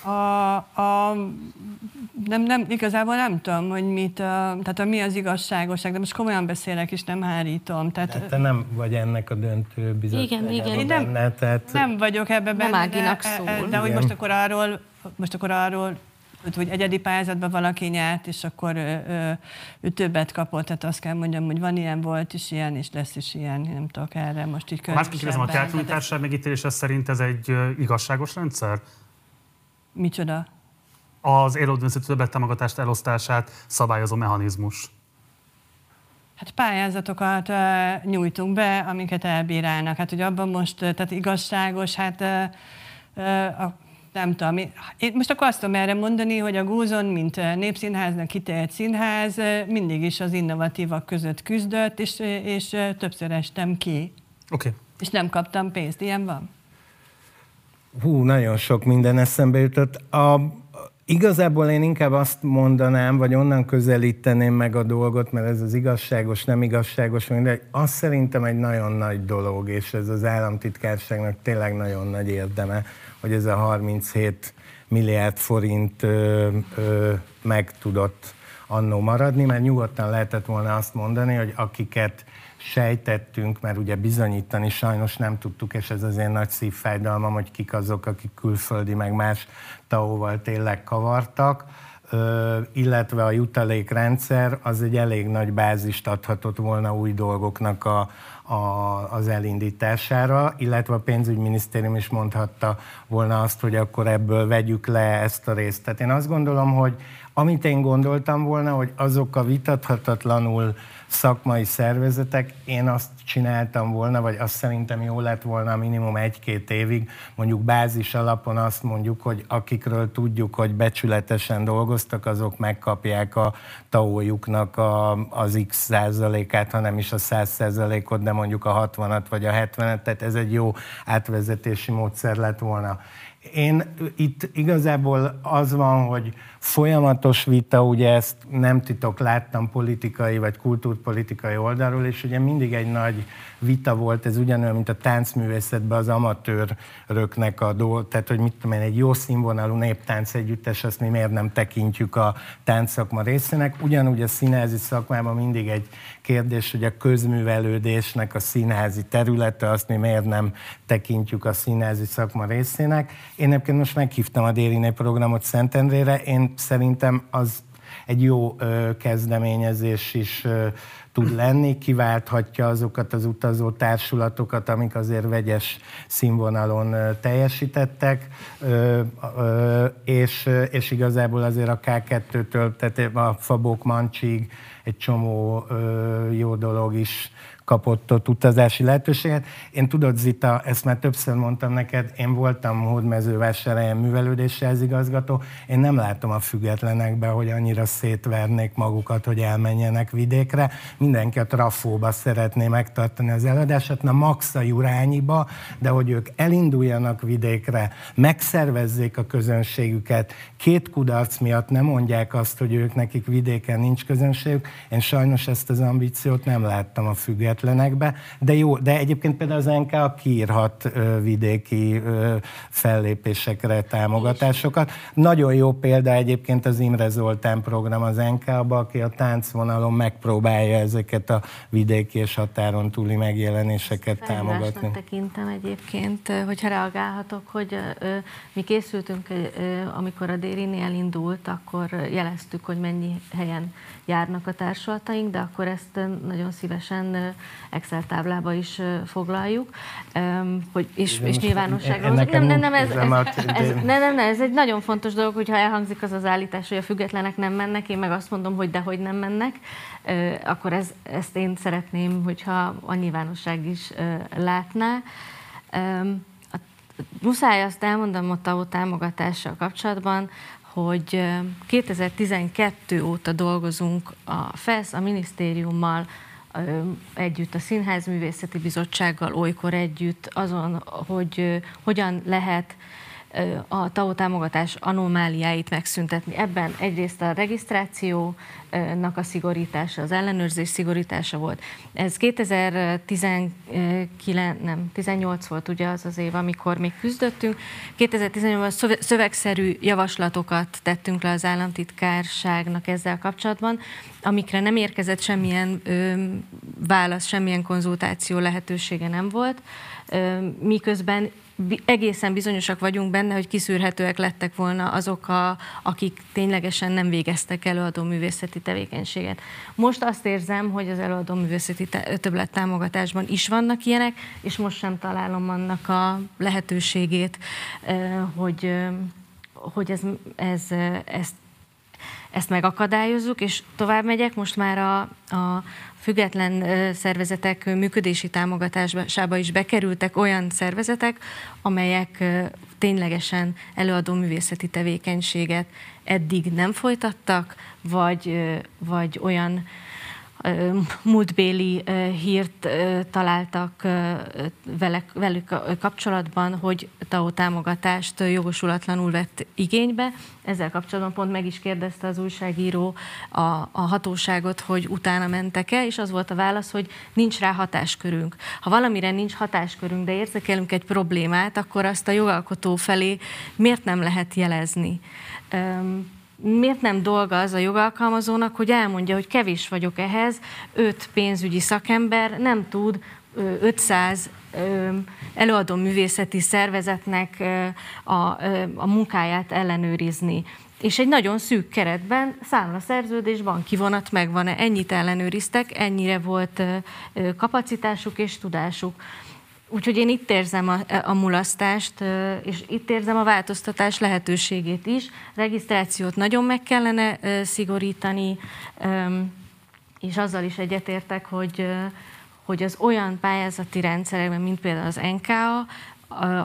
[SPEAKER 1] A, a,
[SPEAKER 2] nem, nem, igazából nem tudom, hogy mit, a, tehát a, mi az igazságosság, de most komolyan beszélek, és nem hárítom. Tehát,
[SPEAKER 3] de te nem vagy ennek a döntő
[SPEAKER 4] bizottságában
[SPEAKER 2] igen, igen. Benne, nem, tehát... nem vagyok ebbe benne. Nem
[SPEAKER 4] Áginak de, szól. De,
[SPEAKER 2] de hogy most akkor arról, most akkor arról hogy egyedi pályázatban valaki nyert, és akkor ő, ő többet kapott, tehát azt kell mondjam, hogy van ilyen, volt is ilyen, és lesz is ilyen, nem tudok erre most így
[SPEAKER 1] Másképp kérdezem, a teátrújtárság megítélése szerint ez egy igazságos rendszer?
[SPEAKER 2] Micsoda?
[SPEAKER 1] Az élődönsző többet támogatást elosztását szabályozó mechanizmus.
[SPEAKER 2] Hát pályázatokat nyújtunk be, amiket elbírálnak. Hát, hogy abban most, tehát igazságos, hát a nem tudom, én most akkor azt tudom erre mondani, hogy a Gózon, mint népszínháznak kitélt színház, mindig is az innovatívak között küzdött, és, és többször estem ki.
[SPEAKER 1] Oké. Okay.
[SPEAKER 2] És nem kaptam pénzt. Ilyen van?
[SPEAKER 3] Hú, nagyon sok minden eszembe jutott. A, Igazából én inkább azt mondanám, vagy onnan közelíteném meg a dolgot, mert ez az igazságos, nem igazságos, de azt szerintem egy nagyon nagy dolog, és ez az államtitkárságnak tényleg nagyon nagy érdeme, hogy ez a 37 milliárd forint ö, ö, meg tudott annó maradni, mert nyugodtan lehetett volna azt mondani, hogy akiket sejtettünk, mert ugye bizonyítani sajnos nem tudtuk, és ez az én nagy szívfájdalmam, hogy kik azok, akik külföldi, meg más tao tényleg kavartak, illetve a jutalékrendszer az egy elég nagy bázist adhatott volna új dolgoknak a, a, az elindítására, illetve a pénzügyminisztérium is mondhatta volna azt, hogy akkor ebből vegyük le ezt a részt. Tehát én azt gondolom, hogy amit én gondoltam volna, hogy azok a vitathatatlanul szakmai szervezetek, én azt csináltam volna, vagy azt szerintem jó lett volna minimum egy-két évig, mondjuk bázis alapon azt mondjuk, hogy akikről tudjuk, hogy becsületesen dolgoztak, azok megkapják a taójuknak a, az x százalékát, hanem is a száz százalékot, de mondjuk a 60-at vagy a 70-et, tehát ez egy jó átvezetési módszer lett volna. Én itt igazából az van, hogy folyamatos vita, ugye ezt nem titok, láttam politikai vagy kultúrpolitikai oldalról, és ugye mindig egy nagy vita volt, ez ugyanolyan, mint a táncművészetben az amatőröknek a dolg, tehát hogy mit tudom én, egy jó színvonalú néptánc együttes, azt mi miért nem tekintjük a táncszakma részének. Ugyanúgy a színházi szakmában mindig egy kérdés, hogy a közművelődésnek a színházi területe, azt mi miért nem tekintjük a színházi szakma részének. Én egyébként most meghívtam a Déliné programot Szentendrére, én szerintem az egy jó ö, kezdeményezés is ö, tud lenni, kiválthatja azokat az utazó társulatokat, amik azért vegyes színvonalon teljesítettek, és, és igazából azért a K2-től, tehát a Fabok Mancsig egy csomó jó dolog is kapott ott utazási lehetőséget. Én tudod, Zita, ezt már többször mondtam neked, én voltam hódmezővásárhelyen művelődési igazgató, én nem látom a függetlenekbe, hogy annyira szétvernék magukat, hogy elmenjenek vidékre. Mindenki a trafóba szeretné megtartani az előadását, na max a Jurányiba, de hogy ők elinduljanak vidékre, megszervezzék a közönségüket, két kudarc miatt nem mondják azt, hogy ők nekik vidéken nincs közönségük. Én sajnos ezt az ambíciót nem láttam a független függetlenekbe, de jó, de egyébként például az NK kiírhat vidéki fellépésekre támogatásokat. Nagyon jó példa egyébként az Imre Zoltán program az NK-ba, aki a táncvonalon megpróbálja ezeket a vidéki és határon túli megjelenéseket támogatni.
[SPEAKER 4] tekintem egyébként, hogyha reagálhatok, hogy mi készültünk, amikor a Dérini elindult, akkor jeleztük, hogy mennyi helyen járnak a társulataink, de akkor ezt nagyon szívesen Excel táblába is foglaljuk, hogy, és, és nyilvánosságra Nem, nem, nem, ez, ez, ez, nem, nem, nem, ez egy nagyon fontos dolog, hogyha elhangzik az az állítás, hogy a függetlenek nem mennek, én meg azt mondom, hogy dehogy nem mennek, akkor ez, ezt én szeretném, hogyha a nyilvánosság is látná. Muszáj azt elmondom a TAO támogatással kapcsolatban, hogy 2012 óta dolgozunk a FESZ, a minisztériummal, együtt a Színházművészeti Bizottsággal, olykor együtt azon, hogy hogyan lehet a TAO támogatás anomáliáit megszüntetni. Ebben egyrészt a regisztrációnak a szigorítása, az ellenőrzés szigorítása volt. Ez 2019, nem, 18 volt ugye az az év, amikor még küzdöttünk. 2018-ban szövegszerű javaslatokat tettünk le az államtitkárságnak ezzel kapcsolatban, amikre nem érkezett semmilyen ö, válasz, semmilyen konzultáció lehetősége nem volt, ö, miközben egészen bizonyosak vagyunk benne, hogy kiszűrhetőek lettek volna azok, a, akik ténylegesen nem végeztek előadó művészeti tevékenységet. Most azt érzem, hogy az előadó művészeti többlet támogatásban is vannak ilyenek, és most sem találom annak a lehetőségét, hogy, hogy ez, ez, ezt ezt megakadályozzuk, és tovább megyek, most már a, a független szervezetek működési támogatásába is bekerültek olyan szervezetek, amelyek ténylegesen előadó művészeti tevékenységet eddig nem folytattak, vagy, vagy olyan múltbéli hírt találtak velük kapcsolatban, hogy TAO támogatást jogosulatlanul vett igénybe. Ezzel kapcsolatban pont meg is kérdezte az újságíró a, a hatóságot, hogy utána mentek-e, és az volt a válasz, hogy nincs rá hatáskörünk. Ha valamire nincs hatáskörünk, de érzékelünk egy problémát, akkor azt a jogalkotó felé miért nem lehet jelezni? Miért nem dolga az a jogalkalmazónak, hogy elmondja, hogy kevés vagyok ehhez, öt pénzügyi szakember nem tud 500 előadó művészeti szervezetnek a, a munkáját ellenőrizni. És egy nagyon szűk keretben számla szerződés, van kivonat, megvan-e, ennyit ellenőriztek, ennyire volt kapacitásuk és tudásuk. Úgyhogy én itt érzem a, a mulasztást, és itt érzem a változtatás lehetőségét is. Regisztrációt nagyon meg kellene szigorítani, és azzal is egyetértek, hogy, hogy az olyan pályázati rendszerekben, mint például az NKA,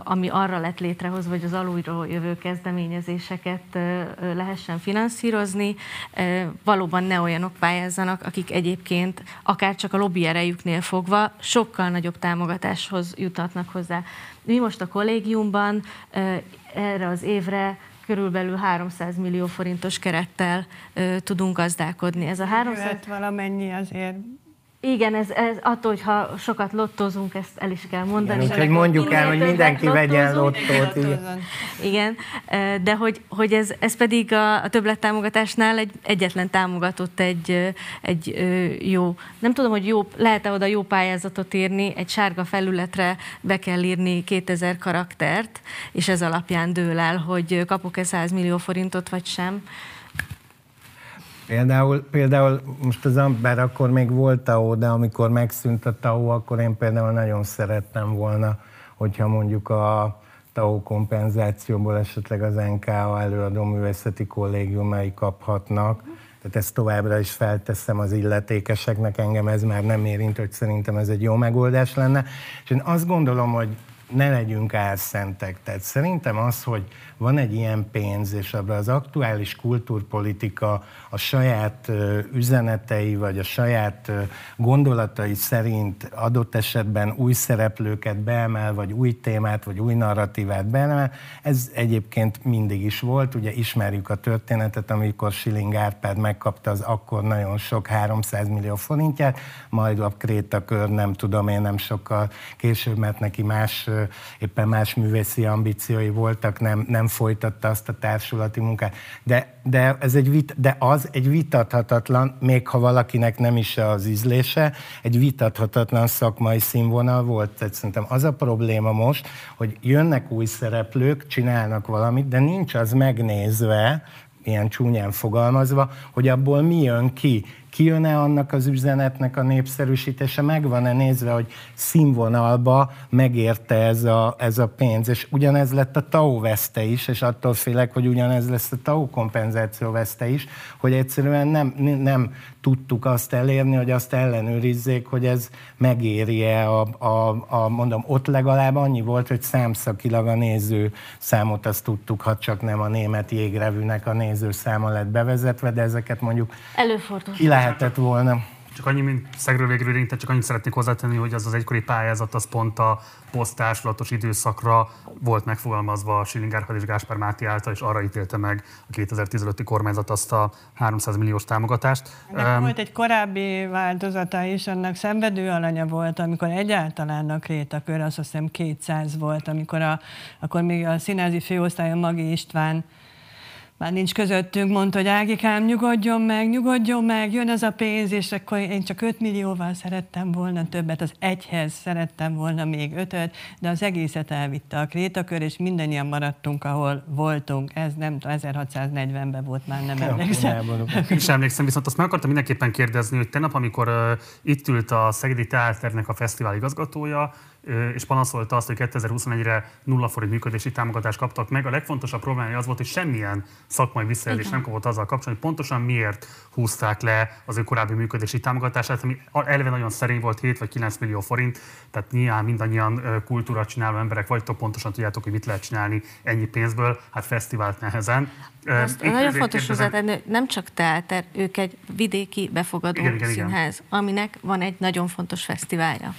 [SPEAKER 4] ami arra lett létrehozva, hogy az alulról jövő kezdeményezéseket lehessen finanszírozni, valóban ne olyanok pályázzanak, akik egyébként akár csak a lobby erejüknél fogva sokkal nagyobb támogatáshoz jutatnak hozzá. Mi most a kollégiumban erre az évre körülbelül 300 millió forintos kerettel tudunk gazdálkodni.
[SPEAKER 2] Ez a 300... Jöhet valamennyi azért
[SPEAKER 4] igen, ez, ez attól, hogyha sokat lottozunk, ezt el is kell mondani.
[SPEAKER 3] Igen, úgyhogy mondjuk el, hogy mindenki vegyen lottót. Igen.
[SPEAKER 4] igen, de hogy, hogy ez, ez pedig a, a többlettámogatásnál egy egyetlen támogatott egy, egy jó, nem tudom, hogy jó, lehet-e oda jó pályázatot írni, egy sárga felületre be kell írni 2000 karaktert, és ez alapján dől el, hogy kapok-e 100 millió forintot, vagy sem.
[SPEAKER 3] Például, például most az ember akkor még volt TAO, de amikor megszűnt a TAO, akkor én például nagyon szerettem volna, hogyha mondjuk a TAO kompenzációból esetleg az NKA előadó művészeti kollégiumai kaphatnak. Tehát ezt továbbra is felteszem az illetékeseknek, engem ez már nem érint, hogy szerintem ez egy jó megoldás lenne. És én azt gondolom, hogy ne legyünk álszentek. Tehát szerintem az, hogy van egy ilyen pénz, és abban az aktuális kultúrpolitika a saját üzenetei, vagy a saját gondolatai szerint adott esetben új szereplőket beemel, vagy új témát, vagy új narratívát beemel, ez egyébként mindig is volt. Ugye ismerjük a történetet, amikor Schilling Árpád megkapta az akkor nagyon sok 300 millió forintját, majd a Krétakör nem tudom én nem sokkal később, mert neki más, éppen más művészi ambíciói voltak, nem, nem folytatta azt a társulati munkát. De, de, ez egy vit, de az egy vitathatatlan, még ha valakinek nem is az ízlése, egy vitathatatlan szakmai színvonal volt. Tehát szerintem az a probléma most, hogy jönnek új szereplők, csinálnak valamit, de nincs az megnézve, ilyen csúnyán fogalmazva, hogy abból mi jön ki kijön-e annak az üzenetnek a népszerűsítése, megvan-e nézve, hogy színvonalba megérte ez a, ez a pénz, és ugyanez lett a TAO veszte is, és attól félek, hogy ugyanez lesz a TAO kompenzáció veszte is, hogy egyszerűen nem, nem tudtuk azt elérni, hogy azt ellenőrizzék, hogy ez megéri-e a, a, a, mondom, ott legalább annyi volt, hogy számszakilag a néző számot azt tudtuk, ha csak nem a német jégrevűnek a néző száma lett bevezetve, de ezeket mondjuk
[SPEAKER 4] Előfordul.
[SPEAKER 3] ki lehetett volna.
[SPEAKER 1] Csak annyi, mint szegről végről tehát csak annyit szeretnék hozzátenni, hogy az az egykori pályázat az pont a posztársulatos időszakra volt megfogalmazva a Schilling Árpád és Gáspár Máté által, és arra ítélte meg a 2015-i kormányzat azt a 300 milliós támogatást.
[SPEAKER 2] um, volt egy korábbi változata is, annak szenvedő alanya volt, amikor egyáltalán a krétakör, azt hiszem 200 volt, amikor a, akkor még a színázi főosztályon Magi István már nincs közöttünk, mondta, hogy Ágikám, nyugodjon meg, nyugodjon meg, jön ez a pénz, és akkor én csak 5 millióval szerettem volna többet, az egyhez szerettem volna még ötöt, de az egészet elvitte a krétakör, és mindannyian maradtunk, ahol voltunk. Ez nem tudom, 1640-ben volt már, nem emlékszem.
[SPEAKER 1] Sem emlékszem, viszont azt meg akartam mindenképpen kérdezni, hogy tegnap, amikor uh, itt ült a Szegedi Teáternek a fesztivál igazgatója, és panaszolta azt, hogy 2021-re nulla forint működési támogatást kaptak meg. A legfontosabb probléma az volt, hogy semmilyen szakmai visszaélés nem kapott azzal kapcsolatban, hogy pontosan miért húzták le az ő korábbi működési támogatását, ami eleve nagyon szerény volt, 7 vagy 9 millió forint, tehát nyilván mindannyian kultúra csináló emberek vagytok, pontosan tudjátok, hogy mit lehet csinálni ennyi pénzből, hát fesztivált nehezen.
[SPEAKER 4] Azt nagyon fontos hozzátenni, nem csak teáter, ők egy vidéki befogadó igen, igen, színház, igen. aminek van egy nagyon fontos fesztiválja.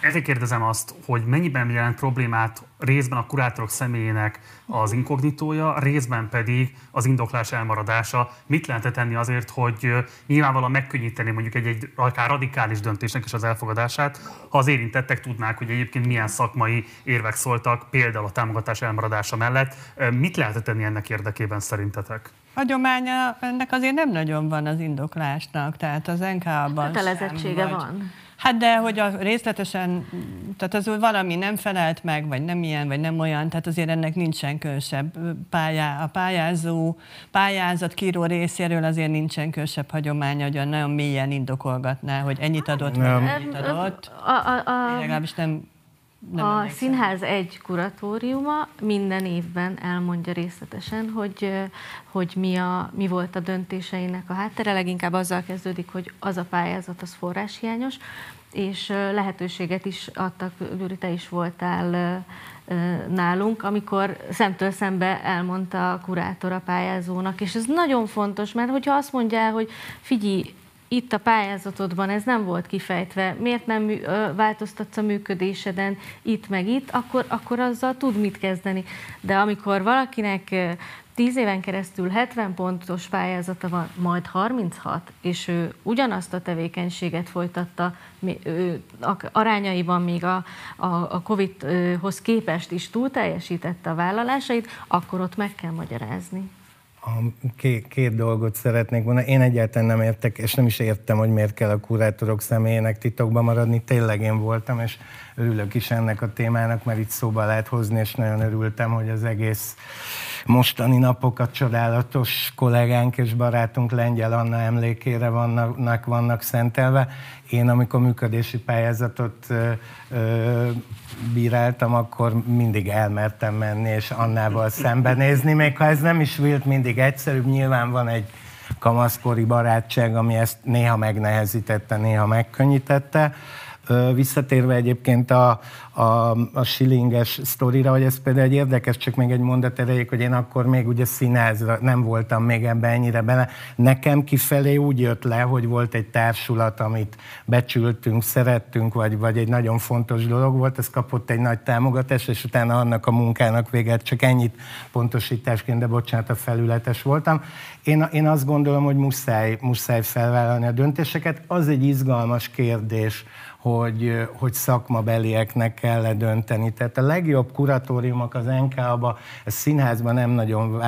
[SPEAKER 1] Ezért kérdezem azt, hogy mennyiben jelent problémát részben a kurátorok személyének az inkognitója, részben pedig az indoklás elmaradása. Mit lehetett tenni azért, hogy nyilvánvalóan megkönnyíteni mondjuk egy, egy akár radikális döntésnek is az elfogadását, ha az érintettek tudnák, hogy egyébként milyen szakmai érvek szóltak, például a támogatás elmaradása mellett. Mit lehetett tenni ennek érdekében szerintetek?
[SPEAKER 2] Hagyománya ennek azért nem nagyon van az indoklásnak, tehát az NK-ban
[SPEAKER 4] Kötelezettsége van.
[SPEAKER 2] Hát de, hogy a részletesen, tehát az valami nem felelt meg, vagy nem ilyen, vagy nem olyan, tehát azért ennek nincsen különösebb pályá, a pályázó, pályázat kíró részéről azért nincsen különösebb hagyománya, hogy nagyon mélyen indokolgatná, hogy ennyit adott, nem. vagy ennyit adott. A, a, a, legalábbis nem
[SPEAKER 4] nem a emlékszem. Színház egy kuratóriuma minden évben elmondja részletesen, hogy, hogy mi, a, mi volt a döntéseinek a háttere. Leginkább azzal kezdődik, hogy az a pályázat az forráshiányos, és lehetőséget is adtak, Gyuri, te is voltál nálunk, amikor szemtől szembe elmondta a kurátor a pályázónak, és ez nagyon fontos, mert hogyha azt mondja hogy figyelj, itt a pályázatodban ez nem volt kifejtve, miért nem változtatsz a működéseden itt meg itt, akkor, akkor azzal tud mit kezdeni. De amikor valakinek 10 éven keresztül 70 pontos pályázata van, majd 36, és ő ugyanazt a tevékenységet folytatta, arányaiban még a, a, a Covid-hoz képest is túl teljesítette a vállalásait, akkor ott meg kell magyarázni
[SPEAKER 3] két, két dolgot szeretnék mondani. Én egyáltalán nem értek, és nem is értem, hogy miért kell a kurátorok személyének titokba maradni. Tényleg én voltam, és örülök is ennek a témának, mert itt szóba lehet hozni, és nagyon örültem, hogy az egész mostani napokat csodálatos kollégánk és barátunk Lengyel Anna emlékére vannak, vannak szentelve. Én, amikor működési pályázatot ö, ö, bíráltam, akkor mindig elmertem menni, és Annával szembenézni, még ha ez nem is volt mindig egyszerűbb, nyilván van egy kamaszkori barátság, ami ezt néha megnehezítette, néha megkönnyítette. Visszatérve egyébként a, a, a Schillinges sztorira, hogy ez például egy érdekes, csak még egy mondat erejéig, hogy én akkor még ugye színházra nem voltam még ebben ennyire bele. Nekem kifelé úgy jött le, hogy volt egy társulat, amit becsültünk, szerettünk, vagy, vagy egy nagyon fontos dolog volt, ez kapott egy nagy támogatást, és utána annak a munkának véget csak ennyit pontosításként, de bocsánat, a felületes voltam. Én, én azt gondolom, hogy muszáj, muszáj felvállalni a döntéseket. Az egy izgalmas kérdés, hogy, hogy szakmabelieknek kell dönteni. Tehát a legjobb kuratóriumok az NK-ba, színházban nem nagyon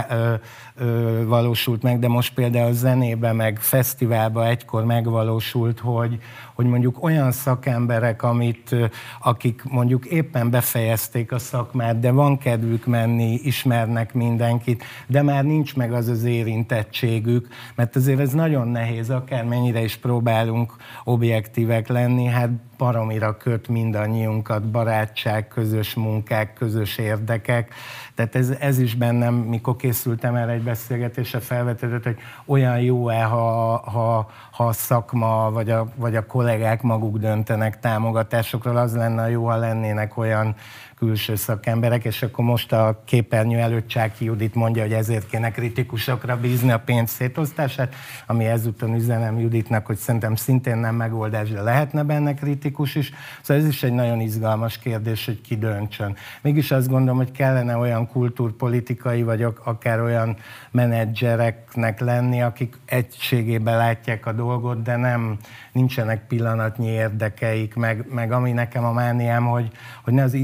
[SPEAKER 3] valósult meg, de most például zenében, meg fesztiválban egykor megvalósult, hogy, hogy mondjuk olyan szakemberek, amit, akik mondjuk éppen befejezték a szakmát, de van kedvük menni, ismernek mindenkit, de már nincs meg az az érintettségük, mert azért ez nagyon nehéz, akármennyire is próbálunk objektívek lenni, hát baromira köt mindannyiunkat, barátság, közös munkák, közös érdekek. Tehát ez, ez is bennem, mikor készültem erre egy beszélgetésre, felvetődött, hogy olyan jó-e, ha, ha, ha a szakma vagy a, vagy a kollégák maguk döntenek támogatásokról, az lenne jó, ha lennének olyan külső szakemberek, és akkor most a képernyő előtt Csáki Judit mondja, hogy ezért kéne kritikusokra bízni a pénz szétosztását, ami ezúton üzenem Juditnak, hogy szerintem szintén nem megoldás, de lehetne benne kritikus is. Szóval ez is egy nagyon izgalmas kérdés, hogy ki döntsön. Mégis azt gondolom, hogy kellene olyan kultúrpolitikai, vagy akár olyan menedzsereknek lenni, akik egységében látják a dolgot, de nem nincsenek pillanatnyi érdekeik, meg, meg ami nekem a mániám, hogy, hogy ne az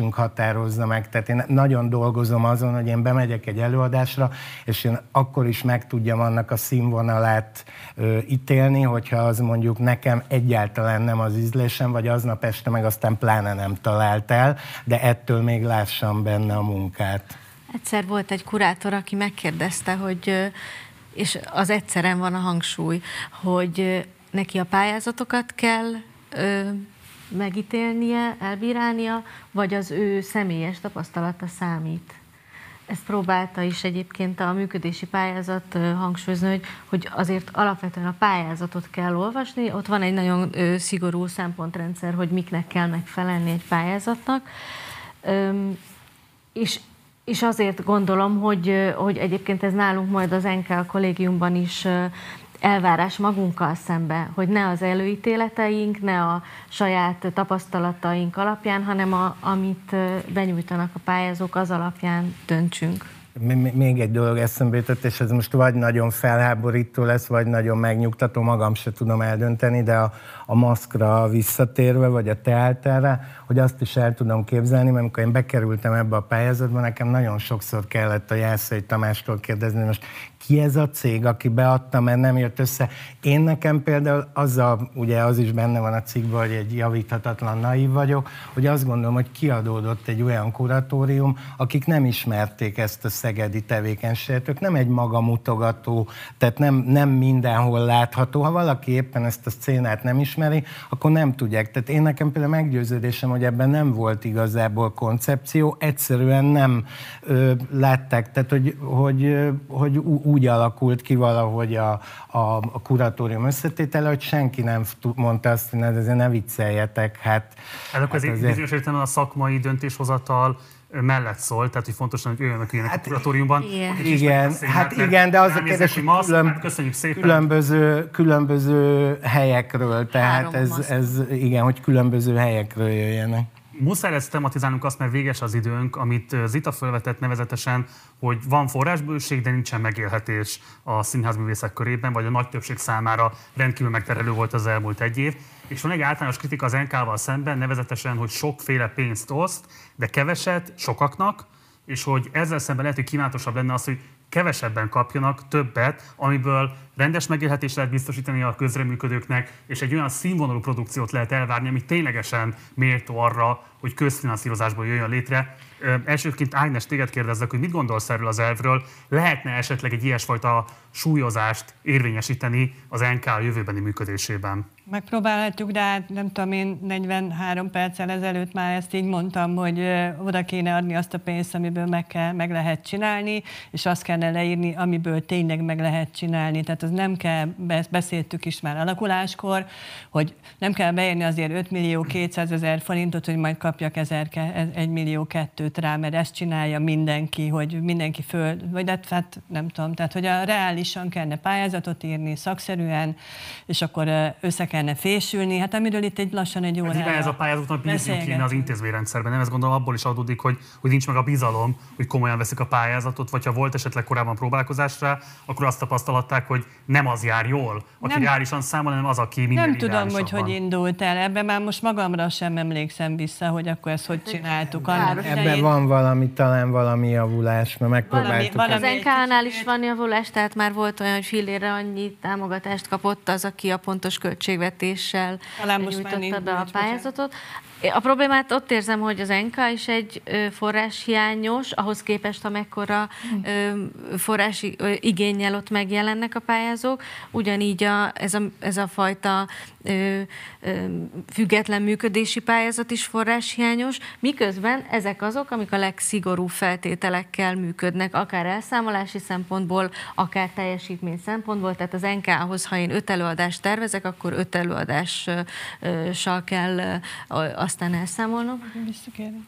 [SPEAKER 3] ízlésünk határozza meg. Tehát én nagyon dolgozom azon, hogy én bemegyek egy előadásra, és én akkor is meg tudjam annak a színvonalát ö, ítélni, hogyha az mondjuk nekem egyáltalán nem az ízlésem, vagy aznap este meg aztán pláne nem talált el, de ettől még lássam benne a munkát.
[SPEAKER 4] Egyszer volt egy kurátor, aki megkérdezte, hogy és az egyszeren van a hangsúly, hogy neki a pályázatokat kell ö, megítélnie, elbírálnia, vagy az ő személyes tapasztalata számít. Ezt próbálta is egyébként a működési pályázat hangsúlyozni, hogy, hogy azért alapvetően a pályázatot kell olvasni. Ott van egy nagyon szigorú szempontrendszer, hogy miknek kell megfelelni egy pályázatnak. És és azért gondolom, hogy, hogy egyébként ez nálunk majd az NK kollégiumban is elvárás magunkkal szembe, hogy ne az előítéleteink, ne a saját tapasztalataink alapján, hanem a, amit benyújtanak a pályázók, az alapján döntsünk.
[SPEAKER 3] Még egy dolog eszembe jutott, és ez most vagy nagyon felháborító lesz, vagy nagyon megnyugtató, magam se tudom eldönteni, de a, a maszkra visszatérve, vagy a teáterre, hogy azt is el tudom képzelni, mert amikor én bekerültem ebbe a pályázatba, nekem nagyon sokszor kellett a Jászai Tamástól kérdezni, most ki ez a cég, aki beadta, mert nem jött össze. Én nekem például azzal, ugye az is benne van a cikkben, hogy egy javíthatatlan naív vagyok, hogy azt gondolom, hogy kiadódott egy olyan kuratórium, akik nem ismerték ezt a szegedi tevékenységet, ők nem egy magamutogató, tehát nem, nem mindenhol látható. Ha valaki éppen ezt a szcénát nem ismeri, akkor nem tudják. Tehát én nekem például meggyőződésem, hogy ebben nem volt igazából koncepció, egyszerűen nem ö, látták, tehát hogy, hogy, hogy úgy alakult ki valahogy a, a, a kuratórium összetétele, hogy senki nem mondta azt, hogy ezért ne vicceljetek. Hát,
[SPEAKER 1] hát akkor hát azért... bizonyos értelemben a szakmai döntéshozatal mellett szól, tehát hogy fontos, hogy olyanok üljenek hát, a kuratóriumban.
[SPEAKER 3] Igen, igen hát igen, de az a kérdés, hogy külön, hát köszönjük szépen. Különböző, különböző helyekről, tehát ez, ez, igen, hogy különböző helyekről jöjjenek
[SPEAKER 1] muszáj lesz tematizálnunk azt, mert véges az időnk, amit Zita felvetett nevezetesen, hogy van forrásbőség, de nincsen megélhetés a színházművészek körében, vagy a nagy többség számára rendkívül megterelő volt az elmúlt egy év. És van egy általános kritika az NK-val szemben, nevezetesen, hogy sokféle pénzt oszt, de keveset sokaknak, és hogy ezzel szemben lehet, hogy kívánatosabb lenne az, hogy kevesebben kapjanak többet, amiből rendes megélhetést lehet biztosítani a közreműködőknek, és egy olyan színvonalú produkciót lehet elvárni, ami ténylegesen méltó arra, hogy közfinanszírozásból jöjjön létre. Elsőként Ágnes, téged kérdezzek, hogy mit gondolsz erről az elvről? Lehetne esetleg egy ilyesfajta súlyozást érvényesíteni az NK jövőbeni működésében?
[SPEAKER 2] Megpróbálhatjuk, de hát nem tudom, én 43 perccel ezelőtt már ezt így mondtam, hogy oda kéne adni azt a pénzt, amiből meg, kell, meg lehet csinálni, és azt kellene leírni, amiből tényleg meg lehet csinálni. Tehát az nem kell, beszéltük is már alakuláskor, hogy nem kell beírni azért 5 millió 200 ezer forintot, hogy majd kapjak 1 millió kettőt rá, mert ezt csinálja mindenki, hogy mindenki föl, vagy hát, hát nem tudom, tehát hogy a reálisan kellene pályázatot írni, szakszerűen, és akkor össze kellene fésülni, hát amiről itt egy lassan egy órára
[SPEAKER 1] Ez, ez a pályázatnak bízni kéne az intézményrendszerben, nem ezt gondolom abból is adódik, hogy, hogy nincs meg a bizalom, hogy komolyan veszik a pályázatot, vagy ha volt esetleg korábban próbálkozásra, akkor azt tapasztalatták, hogy nem az jár jól, aki nem, reálisan számol, hanem az, aki minden
[SPEAKER 2] Nem tudom, hogy hogy indult el, ebben már most magamra sem emlékszem vissza, hogy akkor ezt hogy csináltuk.
[SPEAKER 3] Ebben van valami, talán valami javulás, mert megpróbáltuk. Valami,
[SPEAKER 4] valami az NK-nál is van javulás, tehát már volt olyan, hogy fillére annyi támogatást kapott az, aki a pontos költségvetéssel nyújtotta be a pályázatot. A problémát ott érzem, hogy az NK is egy forráshiányos, ahhoz képest, amekkora forrás igényel ott megjelennek a pályázók. Ugyanígy a, ez, a, ez a fajta ö, ö, független működési pályázat is forráshiányos, miközben ezek azok, amik a legszigorúbb feltételekkel működnek, akár elszámolási szempontból, akár teljesítmény szempontból. Tehát az NK-hoz, ha én öt előadást tervezek, akkor öt előadással kell aztán elszámolnom.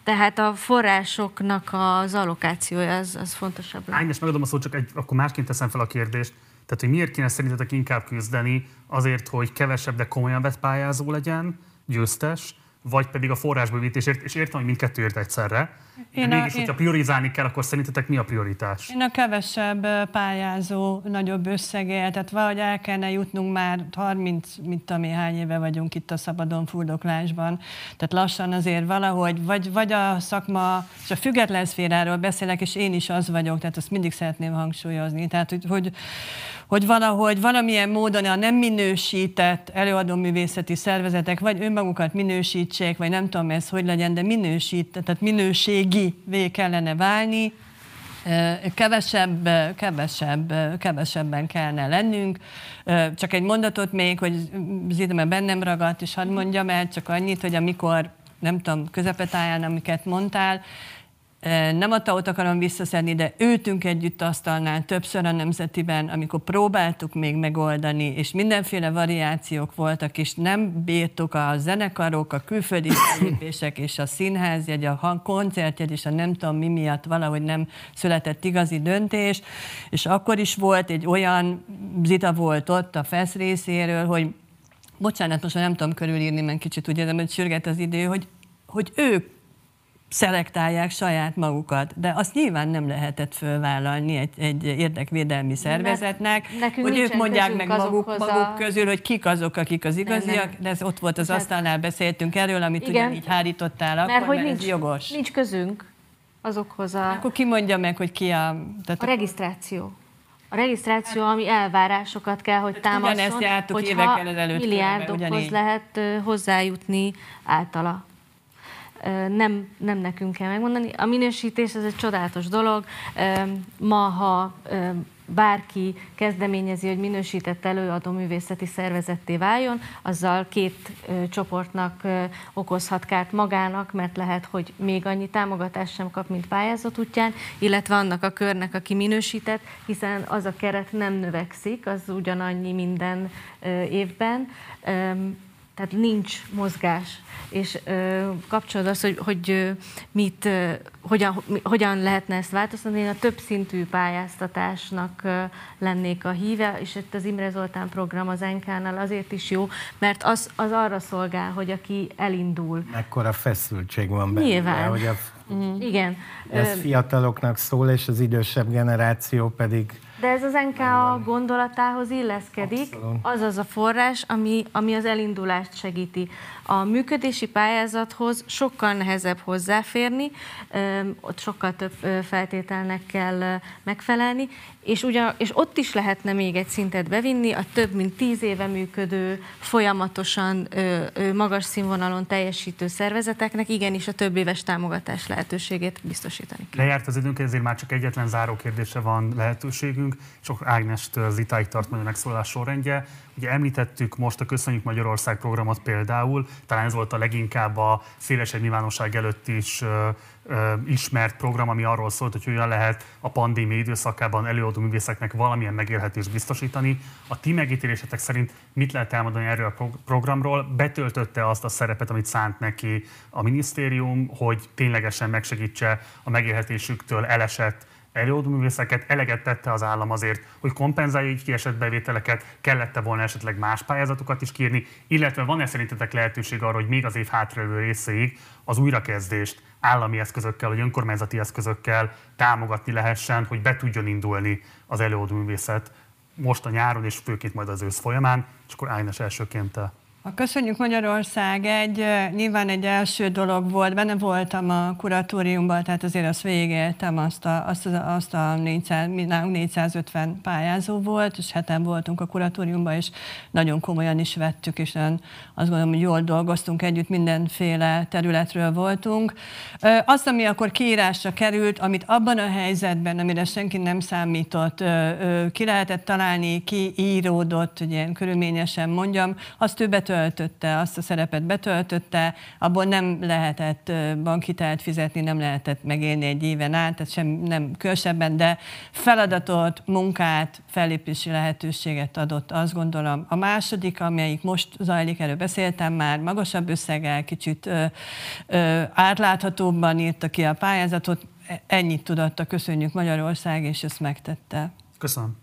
[SPEAKER 4] Tehát a forrásoknak az allokációja az, az fontosabb.
[SPEAKER 1] Ágnes, megadom a szót, csak egy, akkor másként teszem fel a kérdést. Tehát, hogy miért kéne szerintetek inkább küzdeni azért, hogy kevesebb, de komolyan vett pályázó legyen, győztes, vagy pedig a forrásbővítésért, és értem, hogy mindkettőért egyszerre. Én de mégis, a, hogyha priorizálni kell, akkor szerintetek mi a prioritás?
[SPEAKER 2] Én a kevesebb pályázó, nagyobb összegél, tehát valahogy el kellene jutnunk már 30, mit tudom én, hány éve vagyunk itt a szabadon fuldoklásban. Tehát lassan azért valahogy, vagy, vagy a szakma, és a független szféráról beszélek, és én is az vagyok, tehát azt mindig szeretném hangsúlyozni. Tehát, hogy, hogy hogy valahogy valamilyen módon a nem minősített előadóművészeti szervezetek vagy önmagukat minősítsék, vagy nem tudom ez hogy legyen, de minősít, tehát minőségi vé kellene válni, Kevesebb, kevesebb, kevesebben kellene lennünk. Csak egy mondatot még, hogy Zita, mert bennem ragadt, és hadd mondjam el csak annyit, hogy amikor nem tudom, közepetáján, amiket mondtál, nem a tao akarom visszaszedni, de ültünk együtt asztalnál többször a Nemzetiben, amikor próbáltuk még megoldani, és mindenféle variációk voltak, és nem bírtuk a zenekarok, a külföldi *coughs* lépések és a színházjegy, a koncertjegy és a nem tudom mi miatt valahogy nem született igazi döntés, és akkor is volt egy olyan zita volt ott a FESZ részéről, hogy bocsánat, most nem tudom körülírni, mert kicsit érzem, hogy sürget az idő, hogy, hogy ők szelektálják saját magukat, de azt nyilván nem lehetett fölvállalni egy, egy érdekvédelmi szervezetnek, Nekünk hogy ők mondják meg maguk, maguk a... közül, hogy kik azok, akik az igaziak, nem, nem. de ez ott volt az asztalnál, beszéltünk erről, amit Igen. ugyanígy hárítottál akkor, mert, hogy mert nincs, jogos.
[SPEAKER 4] Nincs közünk azokhoz a...
[SPEAKER 2] Akkor ki mondja meg, hogy ki a...
[SPEAKER 4] Tehát a regisztráció. A regisztráció, ami elvárásokat kell, hogy támaszon,
[SPEAKER 2] hogyha
[SPEAKER 4] milliárdokhoz lehet hozzájutni általa nem, nem nekünk kell megmondani. A minősítés ez egy csodálatos dolog. Ma, ha bárki kezdeményezi, hogy minősített előadó művészeti szervezetté váljon, azzal két csoportnak okozhat kárt magának, mert lehet, hogy még annyi támogatást sem kap, mint pályázat útján, illetve annak a körnek, aki minősített, hiszen az a keret nem növekszik, az ugyanannyi minden évben. Tehát nincs mozgás, és ö, kapcsolod az, hogy, hogy mit, ö, hogyan, hogyan lehetne ezt változtatni. Én a többszintű pályáztatásnak ö, lennék a híve, és itt az Imre Zoltán program az NK-nál azért is jó, mert az, az arra szolgál, hogy aki elindul.
[SPEAKER 3] Mekkora feszültség van benne. Nyilván. Hogy a,
[SPEAKER 4] mm. Igen.
[SPEAKER 3] Ez fiataloknak szól, és az idősebb generáció pedig
[SPEAKER 4] de ez az NKA gondolatához illeszkedik, az az a forrás, ami, ami az elindulást segíti. A működési pályázathoz sokkal nehezebb hozzáférni, ott sokkal több feltételnek kell megfelelni, és, ugyan, és ott is lehetne még egy szintet bevinni, a több mint tíz éve működő, folyamatosan magas színvonalon teljesítő szervezeteknek igenis a több éves támogatás lehetőségét biztosítani.
[SPEAKER 1] Lejárt az időnk, ezért már csak egyetlen záró kérdése van lehetőségünk, és akkor Ágnest zitáig tart majd a megszólás sorrendje. Ugye említettük most a Köszönjük Magyarország programot például, talán ez volt a leginkább a szélesebb nyilvánosság előtt is ö, ö, ismert program, ami arról szólt, hogy hogyan lehet a pandémia időszakában előadó művészeknek valamilyen megélhetést biztosítani. A ti megítélésetek szerint mit lehet elmondani erről a programról? Betöltötte azt a szerepet, amit szánt neki a minisztérium, hogy ténylegesen megsegítse a megélhetésüktől elesett előadóművészeket eleget tette az állam azért, hogy kompenzálja így kiesett bevételeket, kellette volna esetleg más pályázatokat is kérni, illetve van-e szerintetek lehetőség arra, hogy még az év hátralévő részéig az újrakezdést állami eszközökkel vagy önkormányzati eszközökkel támogatni lehessen, hogy be tudjon indulni az előadóművészet most a nyáron és főként majd az ősz folyamán, és akkor Ágnes elsőként te.
[SPEAKER 2] A Köszönjük Magyarország egy, nyilván egy első dolog volt, benne voltam a kuratóriumban, tehát azért azt végigéltem, azt a, azt a, azt a 400, 450 pályázó volt, és heten voltunk a kuratóriumban, és nagyon komolyan is vettük, és azt gondolom, hogy jól dolgoztunk együtt, mindenféle területről voltunk. Azt, ami akkor kiírásra került, amit abban a helyzetben, amire senki nem számított, ki lehetett találni, ki íródott, hogy ilyen körülményesen mondjam, azt többet betöltötte, azt a szerepet betöltötte, abból nem lehetett bankhitelt fizetni, nem lehetett megélni egy éven át, tehát sem nem különösebben, de feladatot, munkát, fellépési lehetőséget adott, azt gondolom. A második, amelyik most zajlik, erről beszéltem már, magasabb összeggel, kicsit ö, ö, átláthatóbban írta ki a pályázatot, e, ennyit tudott a Köszönjük Magyarország, és ezt megtette.
[SPEAKER 1] Köszönöm.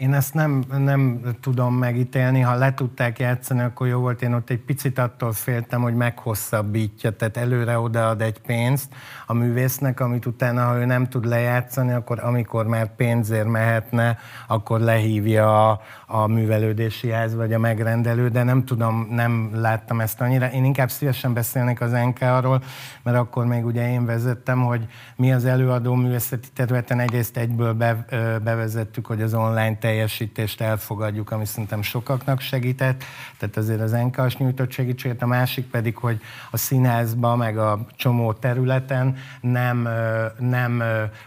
[SPEAKER 3] Én ezt nem, nem tudom megítélni, ha le tudták játszani, akkor jó volt. Én ott egy picit attól féltem, hogy meghosszabbítja, tehát előre odaad egy pénzt a művésznek, amit utána, ha ő nem tud lejátszani, akkor amikor már pénzért mehetne, akkor lehívja a, a művelődési ház vagy a megrendelő, de nem tudom, nem láttam ezt annyira. Én inkább szívesen beszélnék az NK-ról, mert akkor még ugye én vezettem, hogy mi az előadó művészeti területen egyrészt egyből be, bevezettük, hogy az online teljesítést elfogadjuk, ami szerintem sokaknak segített, tehát azért az NKS nyújtott segítséget, a másik pedig, hogy a színházban, meg a csomó területen nem, nem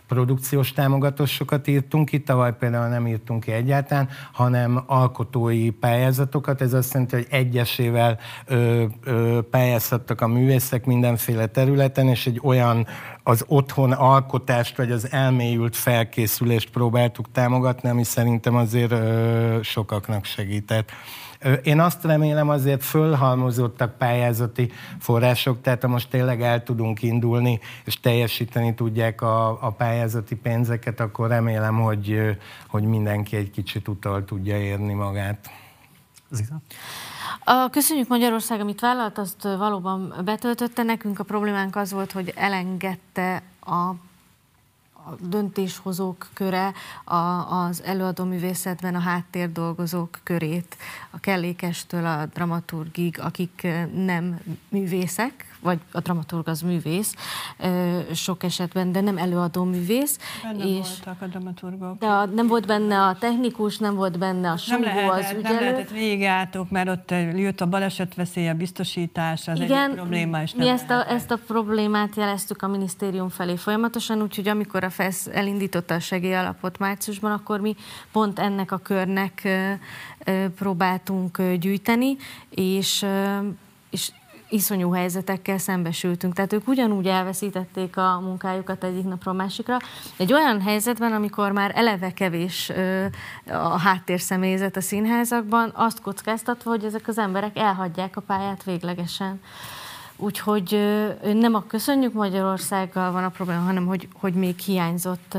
[SPEAKER 3] produkciós támogatásokat írtunk ki, tavaly például nem írtunk ki egyáltalán, hanem alkotói pályázatokat, ez azt jelenti, hogy egyesével ö, ö, pályázhattak a művészek mindenféle területen, és egy olyan az otthon alkotást, vagy az elmélyült felkészülést próbáltuk támogatni, ami szerintem azért ö, sokaknak segített. Én azt remélem azért fölhalmozottak pályázati források, tehát most tényleg el tudunk indulni, és teljesíteni tudják a, a pályázati pénzeket, akkor remélem, hogy, hogy mindenki egy kicsit utal tudja érni magát.
[SPEAKER 1] Zita?
[SPEAKER 4] A Köszönjük Magyarország, amit vállalt, azt valóban betöltötte. Nekünk a problémánk az volt, hogy elengedte a a döntéshozók köre, a, az előadó művészetben a háttérdolgozók körét, a kellékestől a dramaturgig, akik nem művészek, vagy a dramaturg az művész sok esetben, de nem előadó művész.
[SPEAKER 2] Benne és voltak a dramaturgok.
[SPEAKER 4] De a, nem volt benne a technikus, nem volt benne a
[SPEAKER 2] súgó, nem lehetett, az ügyelő. Nem lehetett végigálltók, mert ott jött a balesetveszély, a biztosítás, az Igen, egy probléma. És
[SPEAKER 4] mi ezt a, ezt a problémát jeleztük a minisztérium felé folyamatosan, úgyhogy amikor a FESZ elindította a segélyalapot márciusban, akkor mi pont ennek a körnek próbáltunk gyűjteni, és és iszonyú helyzetekkel szembesültünk. Tehát ők ugyanúgy elveszítették a munkájukat egyik napról másikra. Egy olyan helyzetben, amikor már eleve kevés a háttérszemélyzet a színházakban, azt kockáztatva, hogy ezek az emberek elhagyják a pályát véglegesen. Úgyhogy nem a köszönjük Magyarországgal van a probléma, hanem hogy, hogy még hiányzott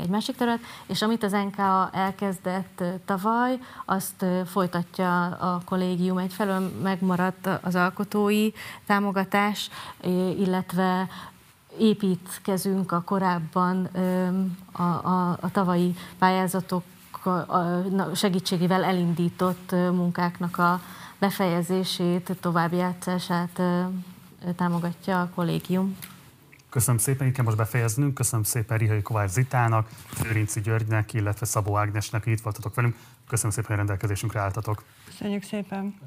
[SPEAKER 4] egy másik terület, és amit az NKA elkezdett tavaly, azt folytatja a kollégium. Egyfelől megmaradt az alkotói támogatás, illetve építkezünk a korábban a, a, a tavalyi pályázatok segítségével elindított munkáknak a befejezését, továbbjátszását támogatja a kollégium.
[SPEAKER 1] Köszönöm szépen, itt kell most befejeznünk. Köszönöm szépen Rihai Kovács Zitának, Főrinci Györgynek, illetve Szabó Ágnesnek, hogy itt voltatok velünk. Köszönöm szépen, hogy rendelkezésünkre álltatok.
[SPEAKER 2] Köszönjük szépen.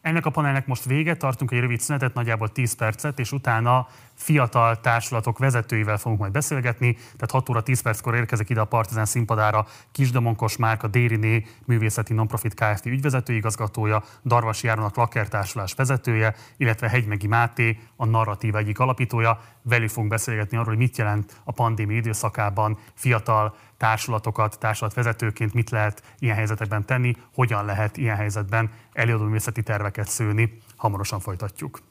[SPEAKER 1] Ennek a panelnek most vége, tartunk egy rövid szünetet, nagyjából 10 percet, és utána fiatal társulatok vezetőivel fogunk majd beszélgetni. Tehát 6 óra 10 perckor érkezik ide a Partizán színpadára Kisdomonkos Márka Dériné, művészeti nonprofit Kft. ügyvezető igazgatója, Darvasi Járon a társulás vezetője, illetve Hegymegi Máté, a narratív egyik alapítója. Velük fogunk beszélgetni arról, hogy mit jelent a pandémia időszakában fiatal társulatokat, társulatvezetőként mit lehet ilyen helyzetekben tenni, hogyan lehet ilyen helyzetben előadó művészeti terveket szőni. Hamarosan folytatjuk.